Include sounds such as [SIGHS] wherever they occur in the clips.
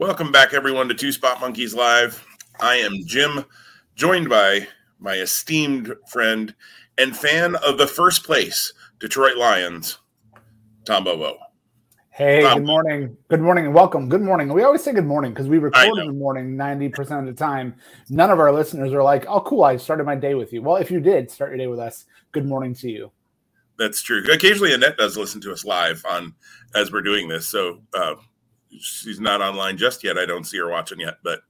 Welcome back, everyone, to Two Spot Monkeys Live. I am Jim, joined by my esteemed friend and fan of the first place Detroit Lions, Tom Bobo. Hey, Tom. good morning. Good morning and welcome. Good morning. We always say good morning because we record in the morning 90% of the time. None of our listeners are like, oh, cool, I started my day with you. Well, if you did start your day with us, good morning to you. That's true. Occasionally, Annette does listen to us live on as we're doing this. So uh, she's not online just yet. I don't see her watching yet, but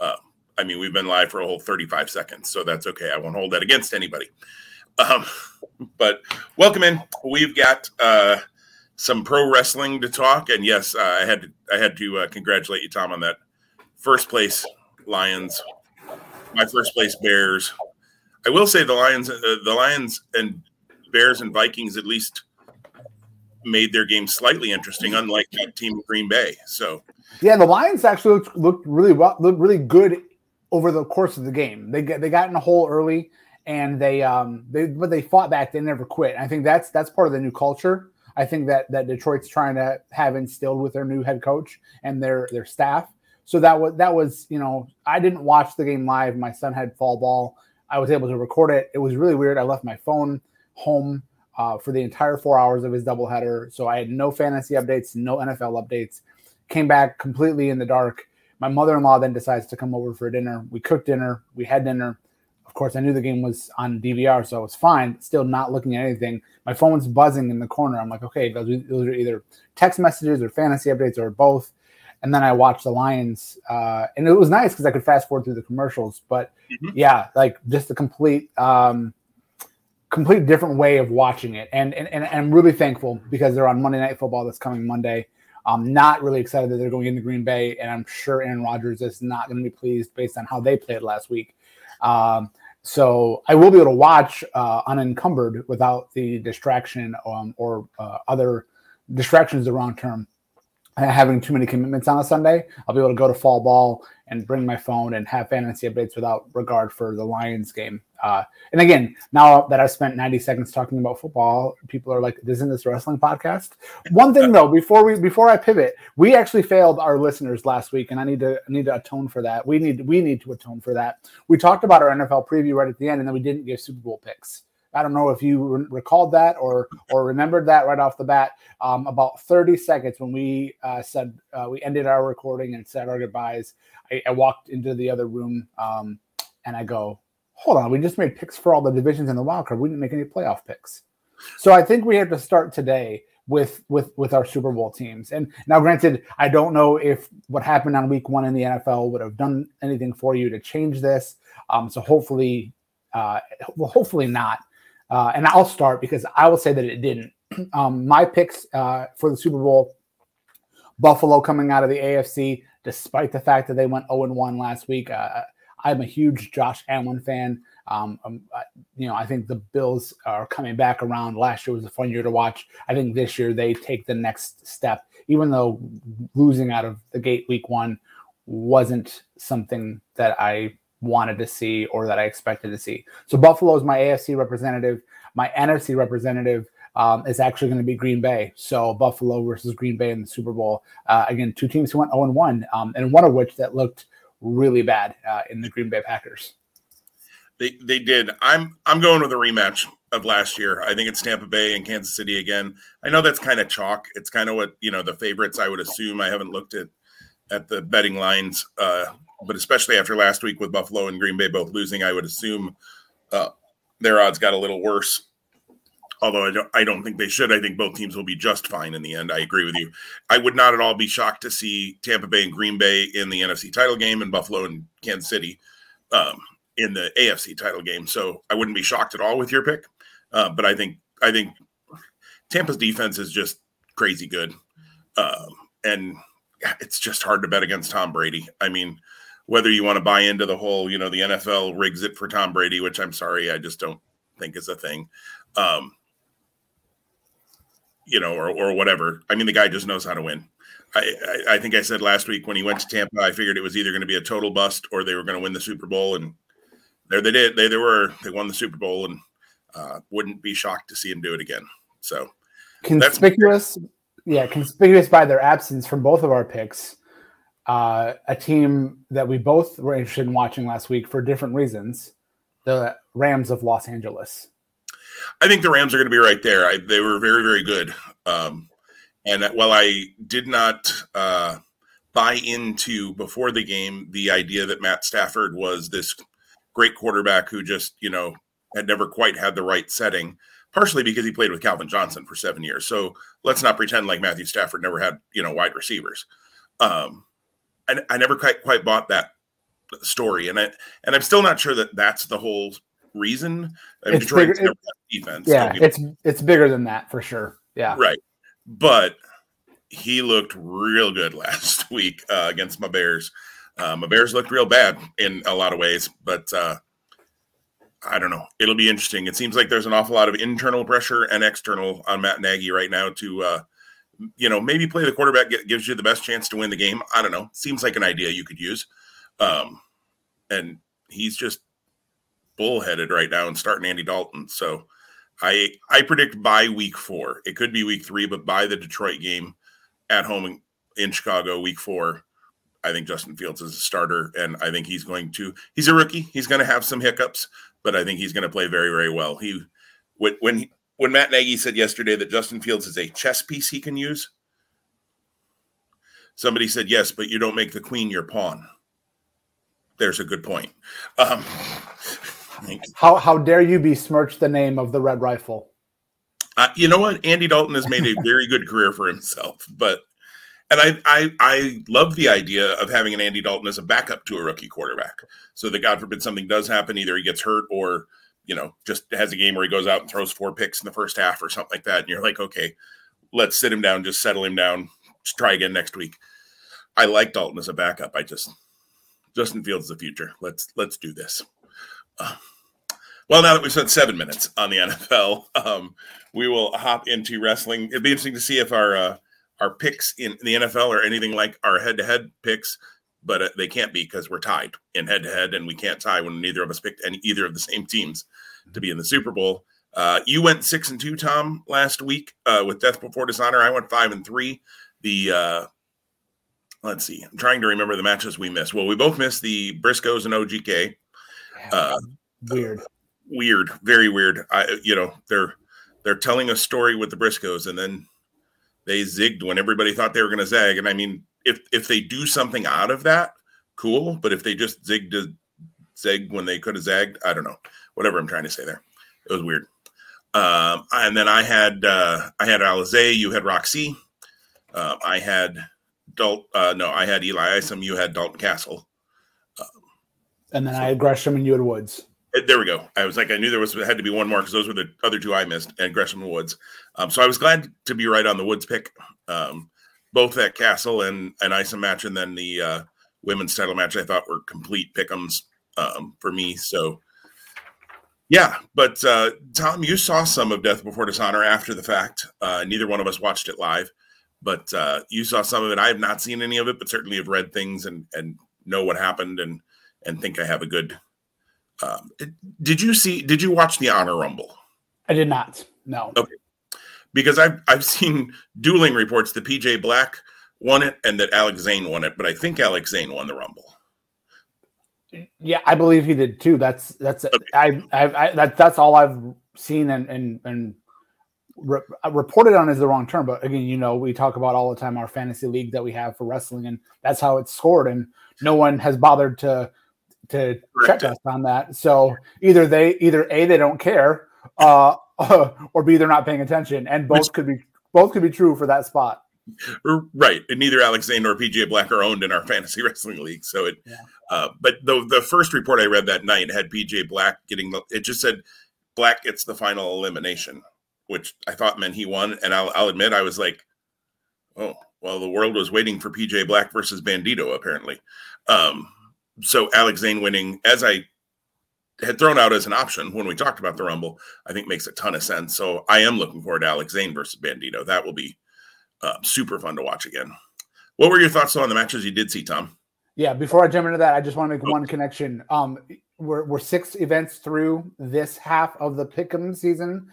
uh, I mean, we've been live for a whole 35 seconds, so that's okay. I won't hold that against anybody. Um, but welcome in. We've got uh, some pro wrestling to talk, and yes, uh, I had to, I had to uh, congratulate you, Tom, on that first place Lions, my first place Bears. I will say the Lions, uh, the Lions and Bears and Vikings at least made their game slightly interesting, unlike that team Green Bay. So yeah, the Lions actually looked, looked really well, looked really good over the course of the game. They they got in a hole early and they um they but they fought back. They never quit. I think that's that's part of the new culture. I think that that Detroit's trying to have instilled with their new head coach and their their staff. So that was that was you know I didn't watch the game live. My son had fall ball. I was able to record it. It was really weird. I left my phone home uh, for the entire four hours of his doubleheader. So I had no fantasy updates, no NFL updates. Came back completely in the dark. My mother in law then decides to come over for dinner. We cooked dinner. We had dinner. Of course, I knew the game was on DVR, so I was fine. Still not looking at anything. My phone was buzzing in the corner. I'm like, okay, those, those are either text messages or fantasy updates or both. And then I watched the Lions, uh, and it was nice because I could fast forward through the commercials. But mm-hmm. yeah, like just a complete um, complete different way of watching it. And, and, and I'm really thankful because they're on Monday Night Football that's coming Monday. I'm not really excited that they're going into Green Bay, and I'm sure Aaron Rodgers is not going to be pleased based on how they played last week. Um, so I will be able to watch uh, unencumbered without the distraction um, or uh, other distractions, the wrong term, having too many commitments on a Sunday. I'll be able to go to fall ball and bring my phone and have fantasy updates without regard for the Lions game. Uh, and again, now that I've spent 90 seconds talking about football, people are like, "Isn't this wrestling podcast?" One thing though, before we before I pivot, we actually failed our listeners last week, and I need to I need to atone for that. We need we need to atone for that. We talked about our NFL preview right at the end, and then we didn't give Super Bowl picks. I don't know if you re- recalled that or or remembered that right off the bat. Um, about 30 seconds when we uh, said uh, we ended our recording and said our goodbyes, I, I walked into the other room um, and I go, "Hold on, we just made picks for all the divisions in the wild card. We didn't make any playoff picks." So I think we have to start today with with with our Super Bowl teams. And now, granted, I don't know if what happened on Week One in the NFL would have done anything for you to change this. Um, so hopefully, uh, well, hopefully not. Uh, and I'll start because I will say that it didn't. [CLEARS THROAT] Um, my picks uh, for the Super Bowl Buffalo coming out of the AFC, despite the fact that they went 0 1 last week. Uh, I'm a huge Josh Allen fan. Um, um, you know, I think the Bills are coming back around. Last year was a fun year to watch. I think this year they take the next step, even though losing out of the gate week one wasn't something that I wanted to see or that I expected to see. So Buffalo is my AFC representative. My NFC representative um, is actually going to be Green Bay. So Buffalo versus Green Bay in the Super Bowl. Uh, again, two teams who went 0 1, um, and one of which that looked really bad uh, in the Green Bay Packers. They, they did. I'm I'm going with a rematch of last year. I think it's Tampa Bay and Kansas City again. I know that's kind of chalk. It's kind of what you know the favorites. I would assume. I haven't looked at at the betting lines uh, but especially after last week with Buffalo and Green Bay both losing, I would assume uh, their odds got a little worse. Although I don't, I don't think they should. I think both teams will be just fine in the end. I agree with you. I would not at all be shocked to see Tampa Bay and Green Bay in the NFC title game and Buffalo and Kansas City um, in the AFC title game. So I wouldn't be shocked at all with your pick. Uh, but I think I think Tampa's defense is just crazy good, um, and it's just hard to bet against Tom Brady. I mean, whether you want to buy into the whole, you know, the NFL rigs it for Tom Brady, which I'm sorry, I just don't think is a thing. Um, you know, or or whatever. I mean, the guy just knows how to win. I, I, I think I said last week when he went to Tampa, I figured it was either going to be a total bust or they were going to win the Super Bowl, and there they did. They they were. They won the Super Bowl, and uh, wouldn't be shocked to see him do it again. So conspicuous, yeah, conspicuous by their absence from both of our picks uh, a team that we both were interested in watching last week for different reasons the Rams of Los Angeles. I think the Rams are going to be right there. I, they were very, very good. Um, and while I did not uh, buy into before the game the idea that Matt Stafford was this great quarterback who just, you know, had never quite had the right setting, partially because he played with Calvin Johnson for seven years. So let's not pretend like Matthew Stafford never had, you know, wide receivers. Um, I, I never quite quite bought that story, and I and I'm still not sure that that's the whole reason. I mean, Detroit's bigger, it, defense. Yeah, it's it's bigger than that for sure. Yeah, right. But he looked real good [LAUGHS] last week uh, against my Bears. Uh, my Bears looked real bad in a lot of ways, but uh, I don't know. It'll be interesting. It seems like there's an awful lot of internal pressure and external on Matt Nagy right now to uh, you know, maybe play the quarterback get, gives you the best chance to win the game. I don't know. Seems like an idea you could use. Um, and he's just bullheaded right now and starting Andy Dalton. So I I predict by week four. It could be week three, but by the Detroit game at home in, in Chicago, week four, I think Justin Fields is a starter, and I think he's going to. He's a rookie. He's going to have some hiccups, but I think he's going to play very, very well. He when when he, when Matt Nagy said yesterday that Justin Fields is a chess piece he can use, somebody said yes, but you don't make the queen your pawn. There's a good point. Um, [LAUGHS] how how dare you besmirch the name of the Red Rifle? Uh, you know what? Andy Dalton has made a very good career for himself, but and I, I I love the idea of having an Andy Dalton as a backup to a rookie quarterback, so that God forbid something does happen, either he gets hurt or you know, just has a game where he goes out and throws four picks in the first half or something like that. And you're like, okay, let's sit him down, just settle him down, just try again next week. I like Dalton as a backup. I just Justin Fields is the future. Let's let's do this. Uh, well, now that we've spent seven minutes on the NFL, [LAUGHS] um, we will hop into wrestling. It'd be interesting to see if our uh, our picks in the NFL are anything like our head-to-head picks but uh, they can't be because we're tied in head to head, and we can't tie when neither of us picked any either of the same teams to be in the Super Bowl. Uh, you went six and two, Tom, last week uh, with Death Before Dishonor. I went five and three. The uh, let's see, I'm trying to remember the matches we missed. Well, we both missed the Briscoes and OGK. Uh, weird, weird, very weird. I, you know, they're they're telling a story with the Briscoes, and then they zigged when everybody thought they were going to zag. And I mean, if if they do something out of that, cool. But if they just zigged to when they could have zagged, I don't know. Whatever I'm trying to say there, it was weird. Um, and then I had uh, I had Alizé, you had Roxy, um, I had Dalt. Uh, no, I had Eli Isom. You had Dalton Castle. Um, and then so, I had Gresham and you had Woods. Eh, there we go. I was like, I knew there was had to be one more because those were the other two I missed, and Gresham and Woods. Um, so I was glad to be right on the Woods pick. Um, both that Castle and an Isom match, and then the uh, women's title match, I thought were complete pickums um, for me. So, yeah. But uh, Tom, you saw some of Death Before Dishonor after the fact. Uh, neither one of us watched it live, but uh, you saw some of it. I have not seen any of it, but certainly have read things and and know what happened and and think I have a good. Um, did you see? Did you watch the Honor Rumble? I did not. No. Okay because I've I've seen dueling reports that PJ Black won it and that Alex Zayne won it, but I think Alex Zayne won the Rumble. Yeah, I believe he did too. That's that's okay. I, I, I that, that's all I've seen and and and re- uh, reported on is the wrong term, but again, you know, we talk about all the time our fantasy league that we have for wrestling, and that's how it's scored, and no one has bothered to to Correct. check us on that. So either they either a they don't care, [LAUGHS] uh, or B, they're not paying attention, and both Which, could be both could be true for that spot. Right, and neither Alex Zayne nor PJ Black are owned in our [LAUGHS] fantasy wrestling league. So it, yeah. uh, but the the first report I read that night had PJ Black getting the. It just said Black gets the final elimination, which I thought meant he won. And I'll, I'll admit I was like, oh well, the world was waiting for PJ Black versus Bandito apparently. Um, so Alex Zayne winning, as I had thrown out as an option when we talked about the Rumble, I think makes a ton of sense. So I am looking forward to Alex Zayne versus Bandito. That will be uh, super fun to watch again. What were your thoughts on the matches you did see, Tom? Yeah, before I jump into that, I just want to make one connection. Um, we're, we're six events through this half of the Pick'em season.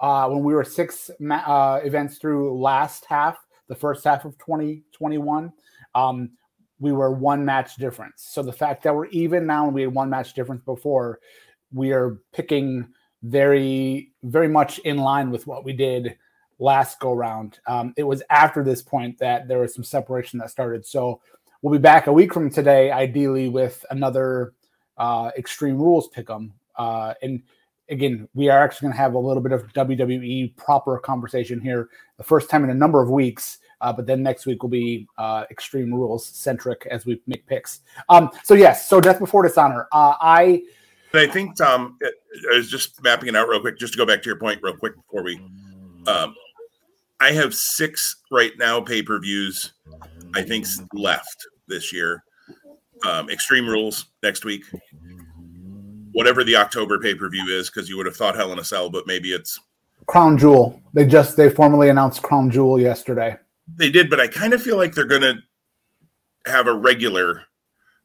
Uh, when we were six ma- uh, events through last half, the first half of 2021, um, we were one match difference. So the fact that we're even now and we had one match difference before, we are picking very, very much in line with what we did last go round. Um, it was after this point that there was some separation that started. So we'll be back a week from today, ideally with another uh, Extreme Rules pick'em. Uh, and again, we are actually going to have a little bit of WWE proper conversation here, the first time in a number of weeks. Uh, but then next week will be uh, Extreme Rules centric as we make picks. Um, so yes, so Death Before Dishonor. Uh, I I think Tom, I was just mapping it out real quick, just to go back to your point real quick before we. Um, I have six right now pay per views. I think left this year. Um, Extreme Rules next week. Whatever the October pay per view is, because you would have thought Hell in a Cell, but maybe it's Crown Jewel. They just they formally announced Crown Jewel yesterday. They did, but I kind of feel like they're going to have a regular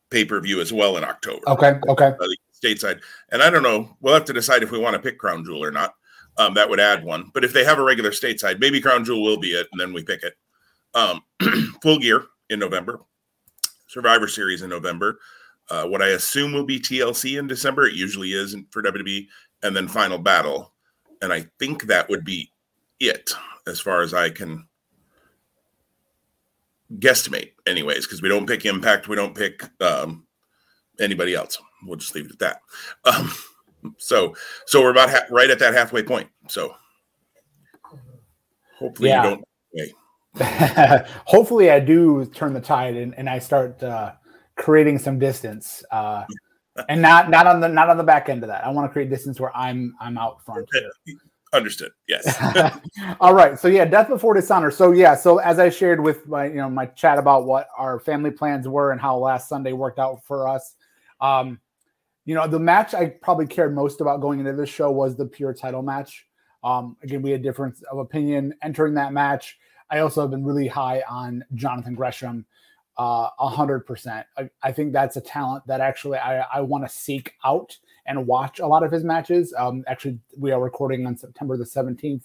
pay per view as well in October. Okay. Okay. Uh, stateside, and I don't know. We'll have to decide if we want to pick Crown Jewel or not. Um, that would add one. But if they have a regular stateside, maybe Crown Jewel will be it, and then we pick it. Um, [CLEARS THROAT] full gear in November, Survivor Series in November. Uh, what I assume will be TLC in December. It usually is for WWE, and then Final Battle. And I think that would be it as far as I can guesstimate, anyways, because we don't pick Impact, we don't pick um, anybody else. We'll just leave it at that. Um, so, so we're about ha- right at that halfway point. So, hopefully, yeah. you don't. [LAUGHS] hopefully, I do turn the tide and, and I start uh, creating some distance. Uh, [LAUGHS] and not not on the not on the back end of that. I want to create distance where I'm I'm out front. Understood. Yes. [LAUGHS] [LAUGHS] All right. So yeah, death before dishonor. So yeah. So as I shared with my you know my chat about what our family plans were and how last Sunday worked out for us, um, you know the match I probably cared most about going into this show was the pure title match. Um, again, we had difference of opinion entering that match. I also have been really high on Jonathan Gresham, uh, a hundred percent. I think that's a talent that actually I, I want to seek out and watch a lot of his matches. Um, actually, we are recording on September the 17th.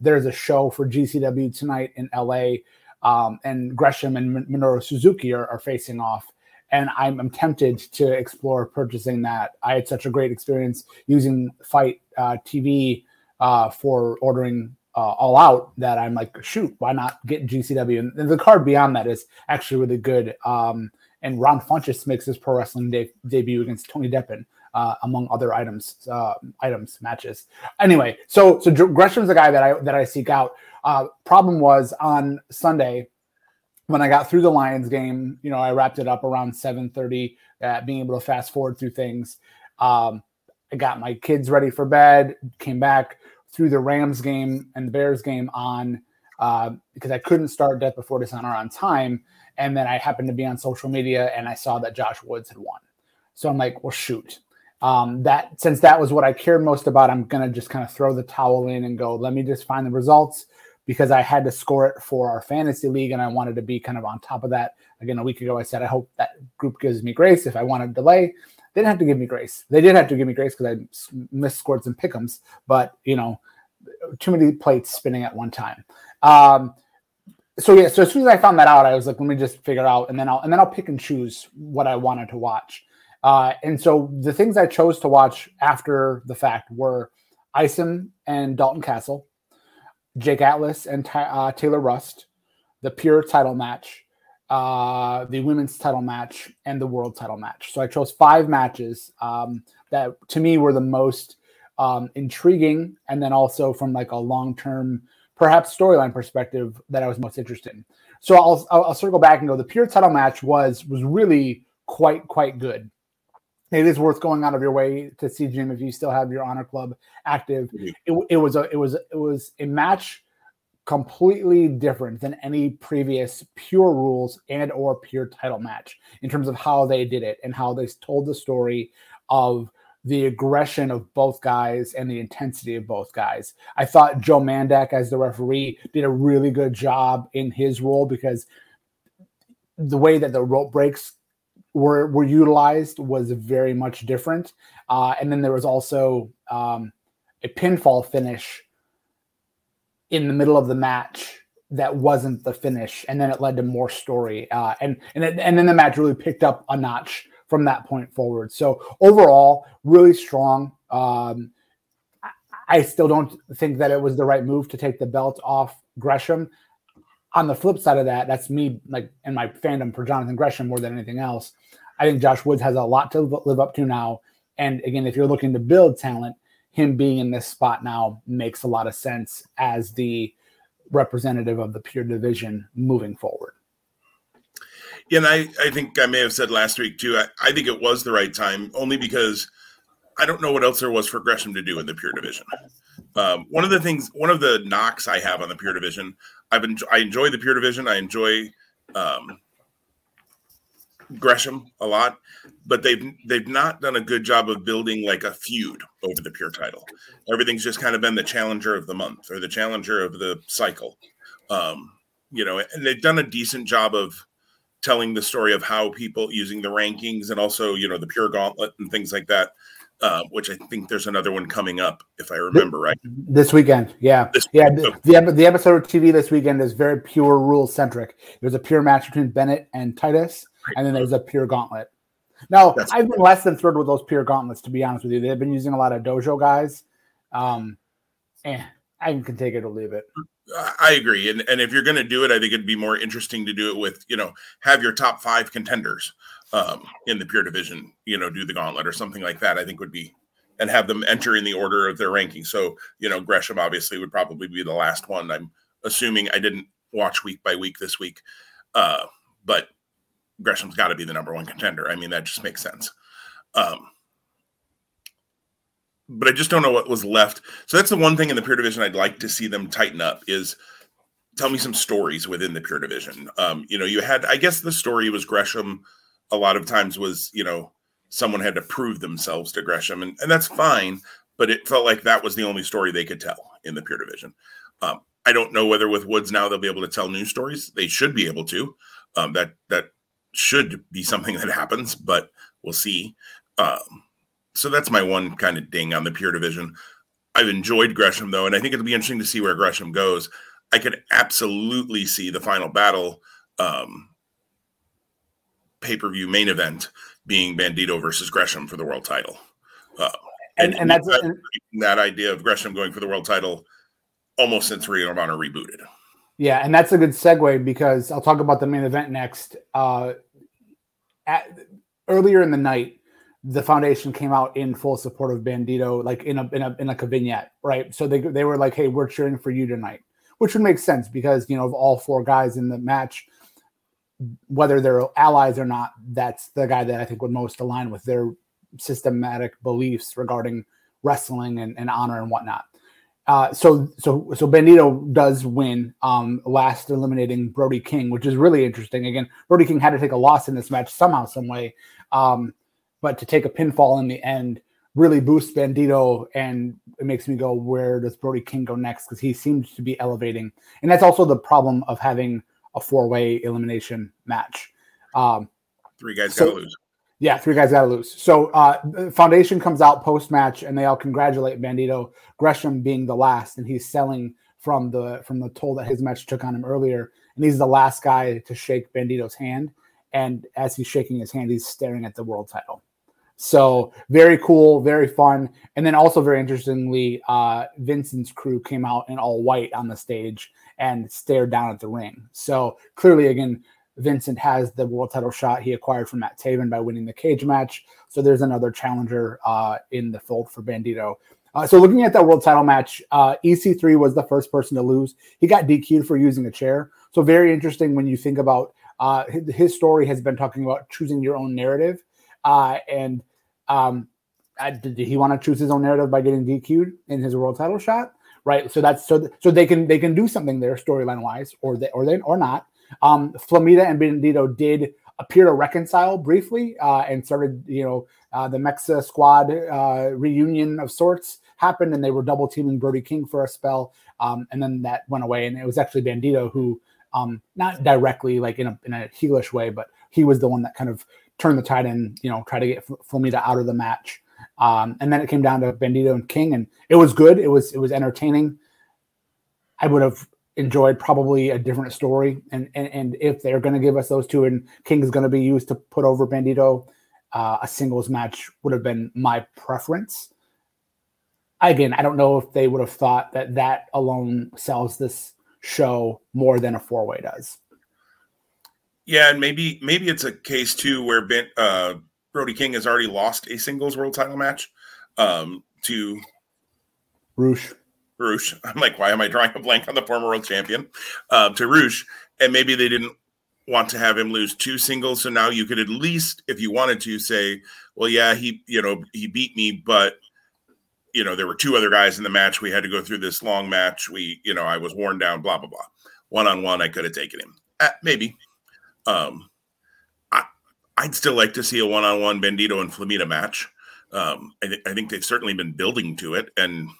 There's a show for GCW tonight in LA, um, and Gresham and Minoru Suzuki are, are facing off. And I'm, I'm, tempted to explore purchasing that. I had such a great experience using FITE uh, TV uh, for ordering uh, All Out that I'm like, shoot, why not get GCW? And, the card beyond that is actually really good. Um, and Ron Funches makes his pro wrestling de- debut against Tony Deppen uh, among other items, uh, items matches. Anyway, so so Gresham's the guy that I that I seek out. Uh, problem was on Sunday when I got through the Lions game. You know, I wrapped it up around seven thirty. Uh, being able to fast forward through things. Um, I got my kids ready for bed. Came back through the Rams game and the Bears game on uh, because I couldn't start Death Before Dishonor on time. And then I happened to be on social media and I saw that Josh Woods had won. So I'm like, well, shoot um, that since that was what I cared most about, I'm gonna just kind of throw the towel in and go. Let me just find the results because I had to score it for our fantasy league and I wanted to be kind of on top of that. Again, a week ago, I said I hope that group gives me grace if I want to delay. They didn't have to give me grace. They did have to give me grace because I misscored some pickums, but you know, too many plates spinning at one time. Um, so yeah, so as soon as I found that out, I was like, let me just figure out, and then I'll and then I'll pick and choose what I wanted to watch. Uh, and so the things I chose to watch after the fact were Isom and Dalton Castle, Jake Atlas and uh, Taylor Rust, the pure title match, uh, the women's title match, and the world title match. So I chose five matches um, that to me were the most um, intriguing, and then also from like a long term, perhaps storyline perspective that I was most interested in. So I'll, I'll circle back and go. The pure title match was was really quite quite good it is worth going out of your way to see Jim if you still have your honor club active. Mm-hmm. It, it was a it was it was a match completely different than any previous pure rules and or pure title match in terms of how they did it and how they told the story of the aggression of both guys and the intensity of both guys. I thought Joe Mandak as the referee did a really good job in his role because the way that the rope breaks were were utilized was very much different. Uh, and then there was also um, a pinfall finish in the middle of the match that wasn't the finish, and then it led to more story, uh, and and it, and then the match really picked up a notch from that point forward. So overall, really strong. Um, I still don't think that it was the right move to take the belt off Gresham. On the flip side of that, that's me like in my fandom for Jonathan Gresham more than anything else. I think Josh Woods has a lot to live up to now. And again, if you're looking to build talent, him being in this spot now makes a lot of sense as the representative of the pure division moving forward. Yeah, and I, I think I may have said last week too, I, I think it was the right time only because I don't know what else there was for Gresham to do in the pure division. Um, one of the things, one of the knocks I have on the pure division, I've been, I enjoy the pure division. I enjoy um, Gresham a lot, but they've they've not done a good job of building like a feud over the pure title. Everything's just kind of been the challenger of the month or the challenger of the cycle. Um, you know, and they've done a decent job of telling the story of how people using the rankings and also you know the pure gauntlet and things like that. Uh, which I think there's another one coming up, if I remember right. This weekend, yeah, this yeah. The, the, the episode of TV this weekend is very pure rule centric. There's a pure match between Bennett and Titus, and then there's a pure gauntlet. Now, That's I've been less than thrilled with those pure gauntlets, to be honest with you. They've been using a lot of dojo guys. Um, and I can take it or leave it. I agree. And and if you're going to do it, I think it'd be more interesting to do it with, you know, have your top five contenders um, in the pure division, you know, do the gauntlet or something like that. I think would be, and have them enter in the order of their ranking. So, you know, Gresham obviously would probably be the last one. I'm assuming I didn't watch week by week this week. Uh, but Gresham's got to be the number one contender. I mean, that just makes sense. Um, but I just don't know what was left. So that's the one thing in the pure division I'd like to see them tighten up is tell me some stories within the pure division. Um, you know, you had I guess the story was Gresham a lot of times was, you know, someone had to prove themselves to Gresham and, and that's fine, but it felt like that was the only story they could tell in the pure division. Um, I don't know whether with Woods now they'll be able to tell new stories. They should be able to. Um, that that should be something that happens, but we'll see. Um, so that's my one kind of ding on the pure division. I've enjoyed Gresham though, and I think it'll be interesting to see where Gresham goes. I could absolutely see the final battle um, pay per view main event being Bandito versus Gresham for the world title. Uh, and, and, and that's that, and, that idea of Gresham going for the world title almost since Ring of Honor rebooted. Yeah, and that's a good segue because I'll talk about the main event next. Uh, at, earlier in the night, the foundation came out in full support of Bandito, like in a in a in like a vignette, right? So they they were like, "Hey, we're cheering for you tonight," which would make sense because you know of all four guys in the match, whether they're allies or not, that's the guy that I think would most align with their systematic beliefs regarding wrestling and, and honor and whatnot. Uh, so so so Bandito does win, um, last eliminating Brody King, which is really interesting. Again, Brody King had to take a loss in this match somehow, some way. Um, but to take a pinfall in the end really boosts Bandito, and it makes me go, where does Brody King go next? Because he seems to be elevating, and that's also the problem of having a four-way elimination match. Um, three guys so, gotta lose. Yeah, three guys gotta lose. So uh, Foundation comes out post-match, and they all congratulate Bandito. Gresham being the last, and he's selling from the from the toll that his match took on him earlier, and he's the last guy to shake Bandito's hand. And as he's shaking his hand, he's staring at the world title. So very cool, very fun, and then also very interestingly, uh, Vincent's crew came out in all white on the stage and stared down at the ring. So clearly, again, Vincent has the world title shot he acquired from Matt Taven by winning the cage match. So there's another challenger uh, in the fold for Bandito. Uh, so looking at that world title match, uh, EC3 was the first person to lose. He got DQ'd for using a chair. So very interesting when you think about uh, his story has been talking about choosing your own narrative. Uh, and um, did he want to choose his own narrative by getting DQ'd in his world title shot? Right. So that's so so they can they can do something there storyline wise, or they or they or not. Um, Flamita and Bandito did appear to reconcile briefly uh, and started, you know, uh, the MexiSquad uh, reunion of sorts happened, and they were double teaming Brody King for a spell, um, and then that went away, and it was actually Bandito who, um, not directly like in a in a heelish way, but he was the one that kind of turned the tide and you know try to get Flamita out of the match. Um, and then it came down to Bandito and King, and it was good. It was it was entertaining. I would have enjoyed probably a different story. And and, and if they're going to give us those two, and King is going to be used to put over Bandito, uh, a singles match would have been my preference. Again, I don't know if they would have thought that that alone sells this show more than a four way does. Yeah, and maybe maybe it's a case too where ben, uh, Brody King has already lost a singles world title match um, to Rush. Rush. [LAUGHS] I'm like, why am I drawing a blank on the former world champion? Uh, to Rush, and maybe they didn't want to have him lose two singles. So now you could at least, if you wanted to, say, well, yeah, he, you know, he beat me, but you know, there were two other guys in the match. We had to go through this long match. We, you know, I was worn down, blah, blah, blah. One on one, I could have taken him. Uh, maybe. Um, I'd still like to see a one on one Bandito and Flamita match. Um, I, th- I think they've certainly been building to it. And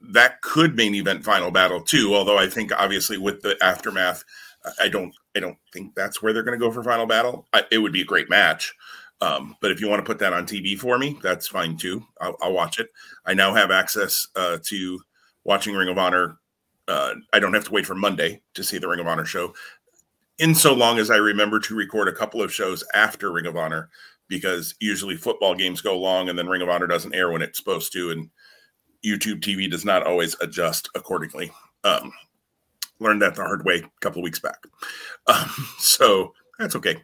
that could main event final battle too. Although I think obviously with the aftermath, I don't I don't think that's where they're going to go for final battle. I, it would be a great match. Um, but if you want to put that on TV for me, that's fine too. I'll, I'll watch it. I now have access uh, to watching Ring of Honor. Uh, I don't have to wait for Monday to see the Ring of Honor show. In so long as I remember to record a couple of shows after Ring of Honor, because usually football games go long and then Ring of Honor doesn't air when it's supposed to, and YouTube TV does not always adjust accordingly. Um, learned that the hard way a couple of weeks back. [LAUGHS] Um, so that's okay.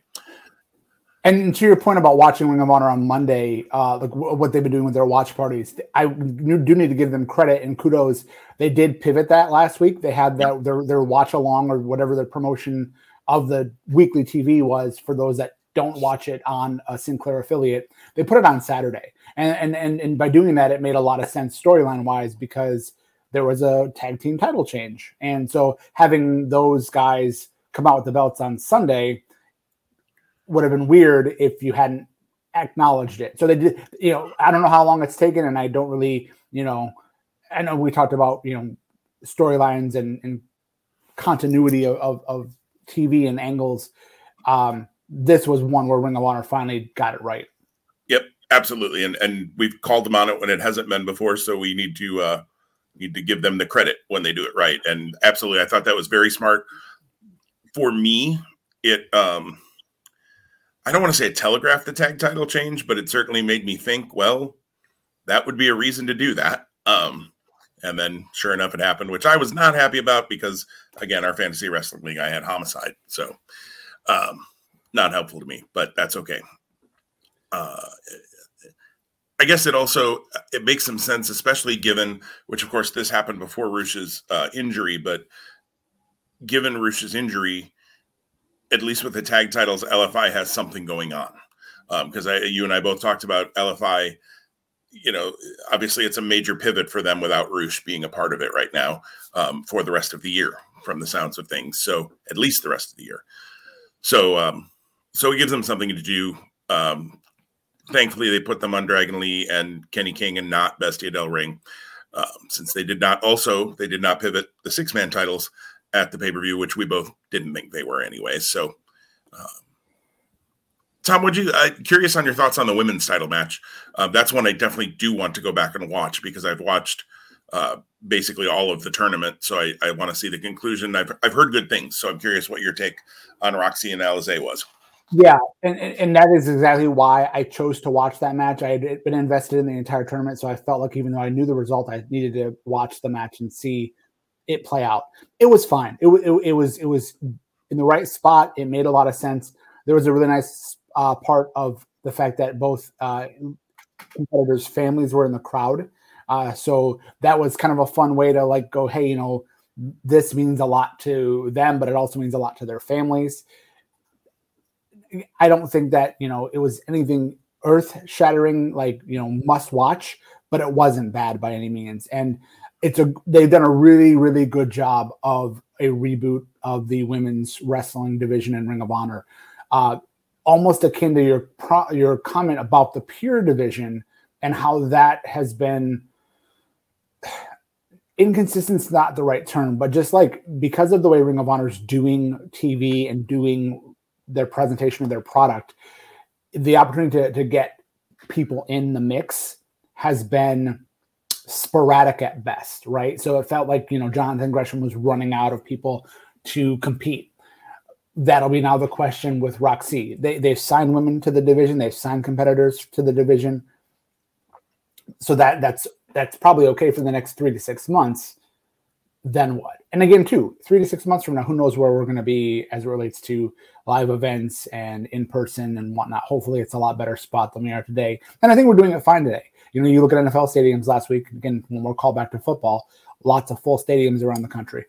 And to your point about watching Ring of Honor on Monday, uh, like w- what they've been doing with their watch parties, I do need to give them credit and kudos. They did pivot that last week. They had that their their watch along or whatever the promotion of the weekly TV was for those that don't watch it on a Sinclair affiliate. They put it on Saturday, and and and, and by doing that, it made a lot of sense storyline wise because there was a tag team title change, and so having those guys come out with the belts on Sunday would have been weird if you hadn't acknowledged it. So they did, you know, I don't know how long it's taken, and I don't really, you know, I know we talked about, you know, storylines and, and continuity of, of, of, TV and angles. Um, this was one where Ring of Honor finally got it right. Yep, absolutely, and and we've called them on it when it hasn't been before, so we need to uh, need to give them the credit when they do it right. And absolutely, I thought that was very smart. For me, it um, I don't want to say it telegraphed the tag title change, but it certainly made me think, well, that would be a reason to do that. Um, and then sure enough, it happened, which I was not happy about because again, our fantasy wrestling league, I had homicide. So um, not helpful to me, but that's okay. Uh, I guess it also it makes some sense, especially given which of course this happened before Rush's uh, injury, but given Rush's injury, at least with the tag titles, LFI has something going on. Because um, you and I both talked about LFI. You know, obviously it's a major pivot for them without Rush being a part of it right now um, for the rest of the year, from the sounds of things. So at least the rest of the year. So, um, so it gives them something to do. Um, thankfully, they put them on Dragon Lee and Kenny King, and not Bestia Del Ring, um, since they did not. Also, they did not pivot the six man titles at the pay per view, which we both didn't think they were anyway. So, uh, Tom, would you uh, curious on your thoughts on the women's title match? Uh, that's one I definitely do want to go back and watch because I've watched uh, basically all of the tournament, so I, I want to see the conclusion. I've I've heard good things, so I'm curious what your take on Roxy and Alizé was. Yeah, and, and that is exactly why I chose to watch that match. I had been invested in the entire tournament, so I felt like even though I knew the result, I needed to watch the match and see it play out. It was fine. It, it, it was it was in the right spot. It made a lot of sense. There was a really nice uh, part of the fact that both uh, competitors' families were in the crowd. Uh, so that was kind of a fun way to like go, hey, you know, this means a lot to them, but it also means a lot to their families. I don't think that you know it was anything earth shattering, like you know, must watch, but it wasn't bad by any means. And it's a they've done a really really good job of a reboot of the women's wrestling division in Ring of Honor, uh, almost akin to your pro, your comment about the pure division and how that has been inconsistent is not the right term, but just like because of the way Ring of Honor is doing TV and doing their presentation of their product, the opportunity to, to get people in the mix has been sporadic at best, right? So it felt like you know Jonathan Gresham was running out of people to compete. That'll be now the question with Roxy. They they've signed women to the division, they've signed competitors to the division. So that that's that's probably okay for the next three to six months. Then what? And again, too, three to six months from now, who knows where we're going to be as it relates to live events and in person and whatnot. Hopefully, it's a lot better spot than we are today. And I think we're doing it fine today. You know, you look at NFL stadiums last week, again, when we're called back to football, lots of full stadiums around the country.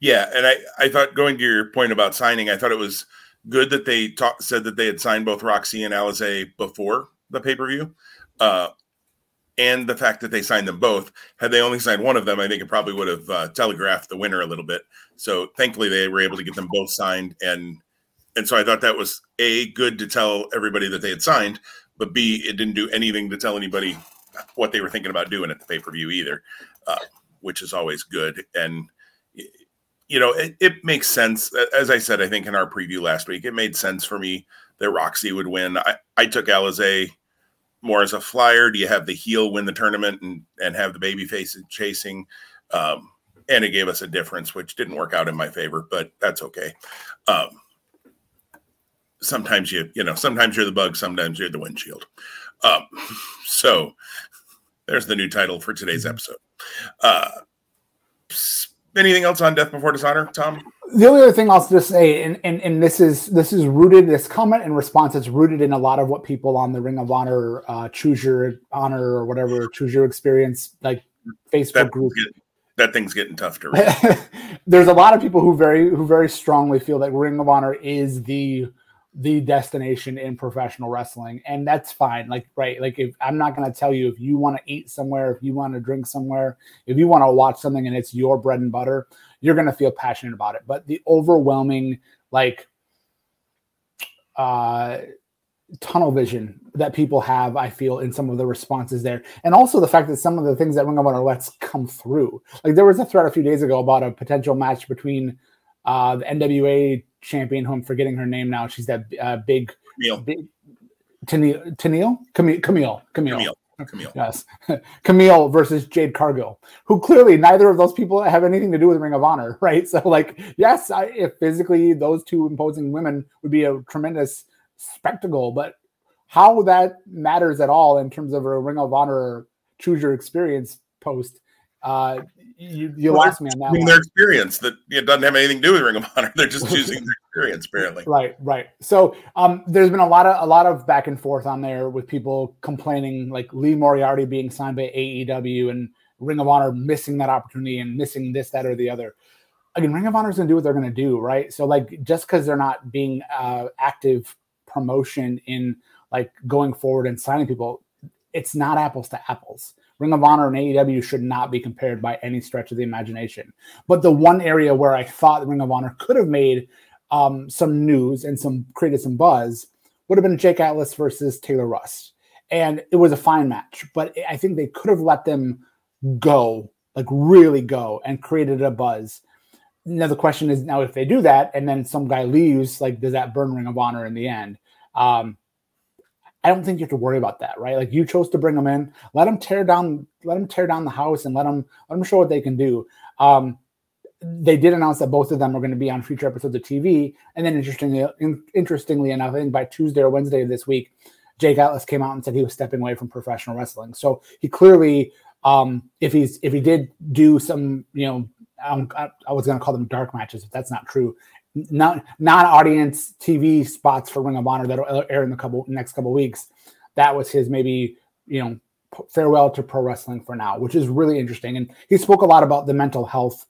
Yeah, and I, I thought going to your point about signing, I thought it was good that they talk, said that they had signed both Roxy and Alizé before the pay per view. Uh, and the fact that they signed them both. Had they only signed one of them, I think it probably would have uh, telegraphed the winner a little bit. So thankfully, they were able to get them both signed, and and so I thought that was a good to tell everybody that they had signed, but b it didn't do anything to tell anybody what they were thinking about doing at the pay per view either, uh, which is always good. And you know, it, it makes sense. As I said, I think in our preview last week, it made sense for me that Roxy would win. I, I took Alizé more as a flyer? Do you have the heel win the tournament and and have the baby face chasing? Um, and it gave us a difference, which didn't work out in my favor, but that's okay. Um, sometimes you you know sometimes you're the bug, sometimes you're the windshield. Um, [LAUGHS] so there's the new title for today's mm-hmm. episode. Uh, anything else on Death Before Dishonor, Tom? the only other thing I'll just say, and, and, and this is this is rooted this comment and response is rooted in a lot of what people on the Ring of Honor uh, choose your honor or whatever choose your experience like Facebook that group. that thing's getting tough to read. There's a lot of people who very who very strongly feel that Ring of Honor is the the destination in professional wrestling and that's fine. Like right like if i'm not going to tell you if you want to eat somewhere if you want to drink somewhere if you want to watch something and it's your bread and butter you're going to feel passionate about it. But the overwhelming like uh tunnel vision that people have i feel in some of the responses there. And also the fact that some of the things that ring of honor lets come through. Like there was a thread a few days ago about a potential match between uh the nwa champion who I'm forgetting her name now. She's that uh, big, Camille. big Tennille, Tennille, Camille, Camille, Camille. Camille. Camille. Yes. [LAUGHS] Camille versus Jade Cargill, who clearly neither of those people have anything to do with Ring of Honor, [LAUGHS] right? So, like, yes, I, if physically those two imposing women would be a tremendous spectacle, but how that matters at all in terms of a Ring of Honor choose your experience post uh, you, you well, lost me on that. One. Their experience that it doesn't have anything to do with Ring of Honor. [LAUGHS] They're just choosing their [LAUGHS] experience, apparently. Right, right. So um, there's been a lot of a lot of back and forth on there with people complaining, like Lee Moriarty being signed by AEW and Ring of Honor missing that opportunity and missing this, that, or the other. Again, Ring of Honor is going to do what they're going to do, right? So like just because they're not being uh, active promotion in like going forward and signing people, it's not apples to apples Ring of Honor and AEW should not be compared by any stretch of the imagination. But the one area where I thought Ring of Honor could have made um, some news and some created some buzz would have been Jake Atlas versus Taylor Rust. And it was a fine match, but I think they could have let them go, like really go, and created a buzz. Now the question is now if they do that and then some guy leaves, like does that burn Ring of Honor in the end? Um, I don't think you have to worry about that, right? Like you chose to bring them in, let them tear down, let them tear down the house, and let them let them show what they can do. Um, they did announce that both of them are going to be on future episodes of TV, and then interestingly, in, interestingly enough, I think by Tuesday or Wednesday of this week, Jake Atlas came out and said he was stepping away from professional wrestling. So he clearly, um, if he's if he did do some, you know, I, I was going to call them dark matches, if that's not true non non-audience TV spots for Ring of Honor that'll air in the couple next couple weeks. That was his maybe you know farewell to pro wrestling for now, which is really interesting. And he spoke a lot about the mental health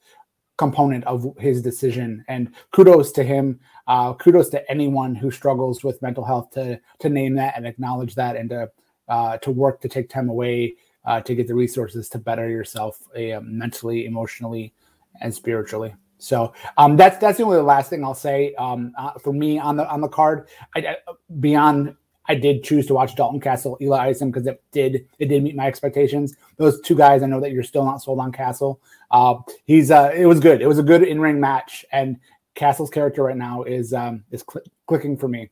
component of his decision. And kudos to him. Uh, kudos to anyone who struggles with mental health to to name that and acknowledge that and to uh, to work to take time away uh, to get the resources to better yourself uh, mentally, emotionally, and spiritually. So um, that's that's the only last thing I'll say um, uh, for me on the on the card. I, I, beyond, I did choose to watch Dalton Castle, Eli Isom because it did it did meet my expectations. Those two guys, I know that you're still not sold on Castle. Uh, he's uh, it was good. It was a good in ring match, and Castle's character right now is um, is cl- clicking for me.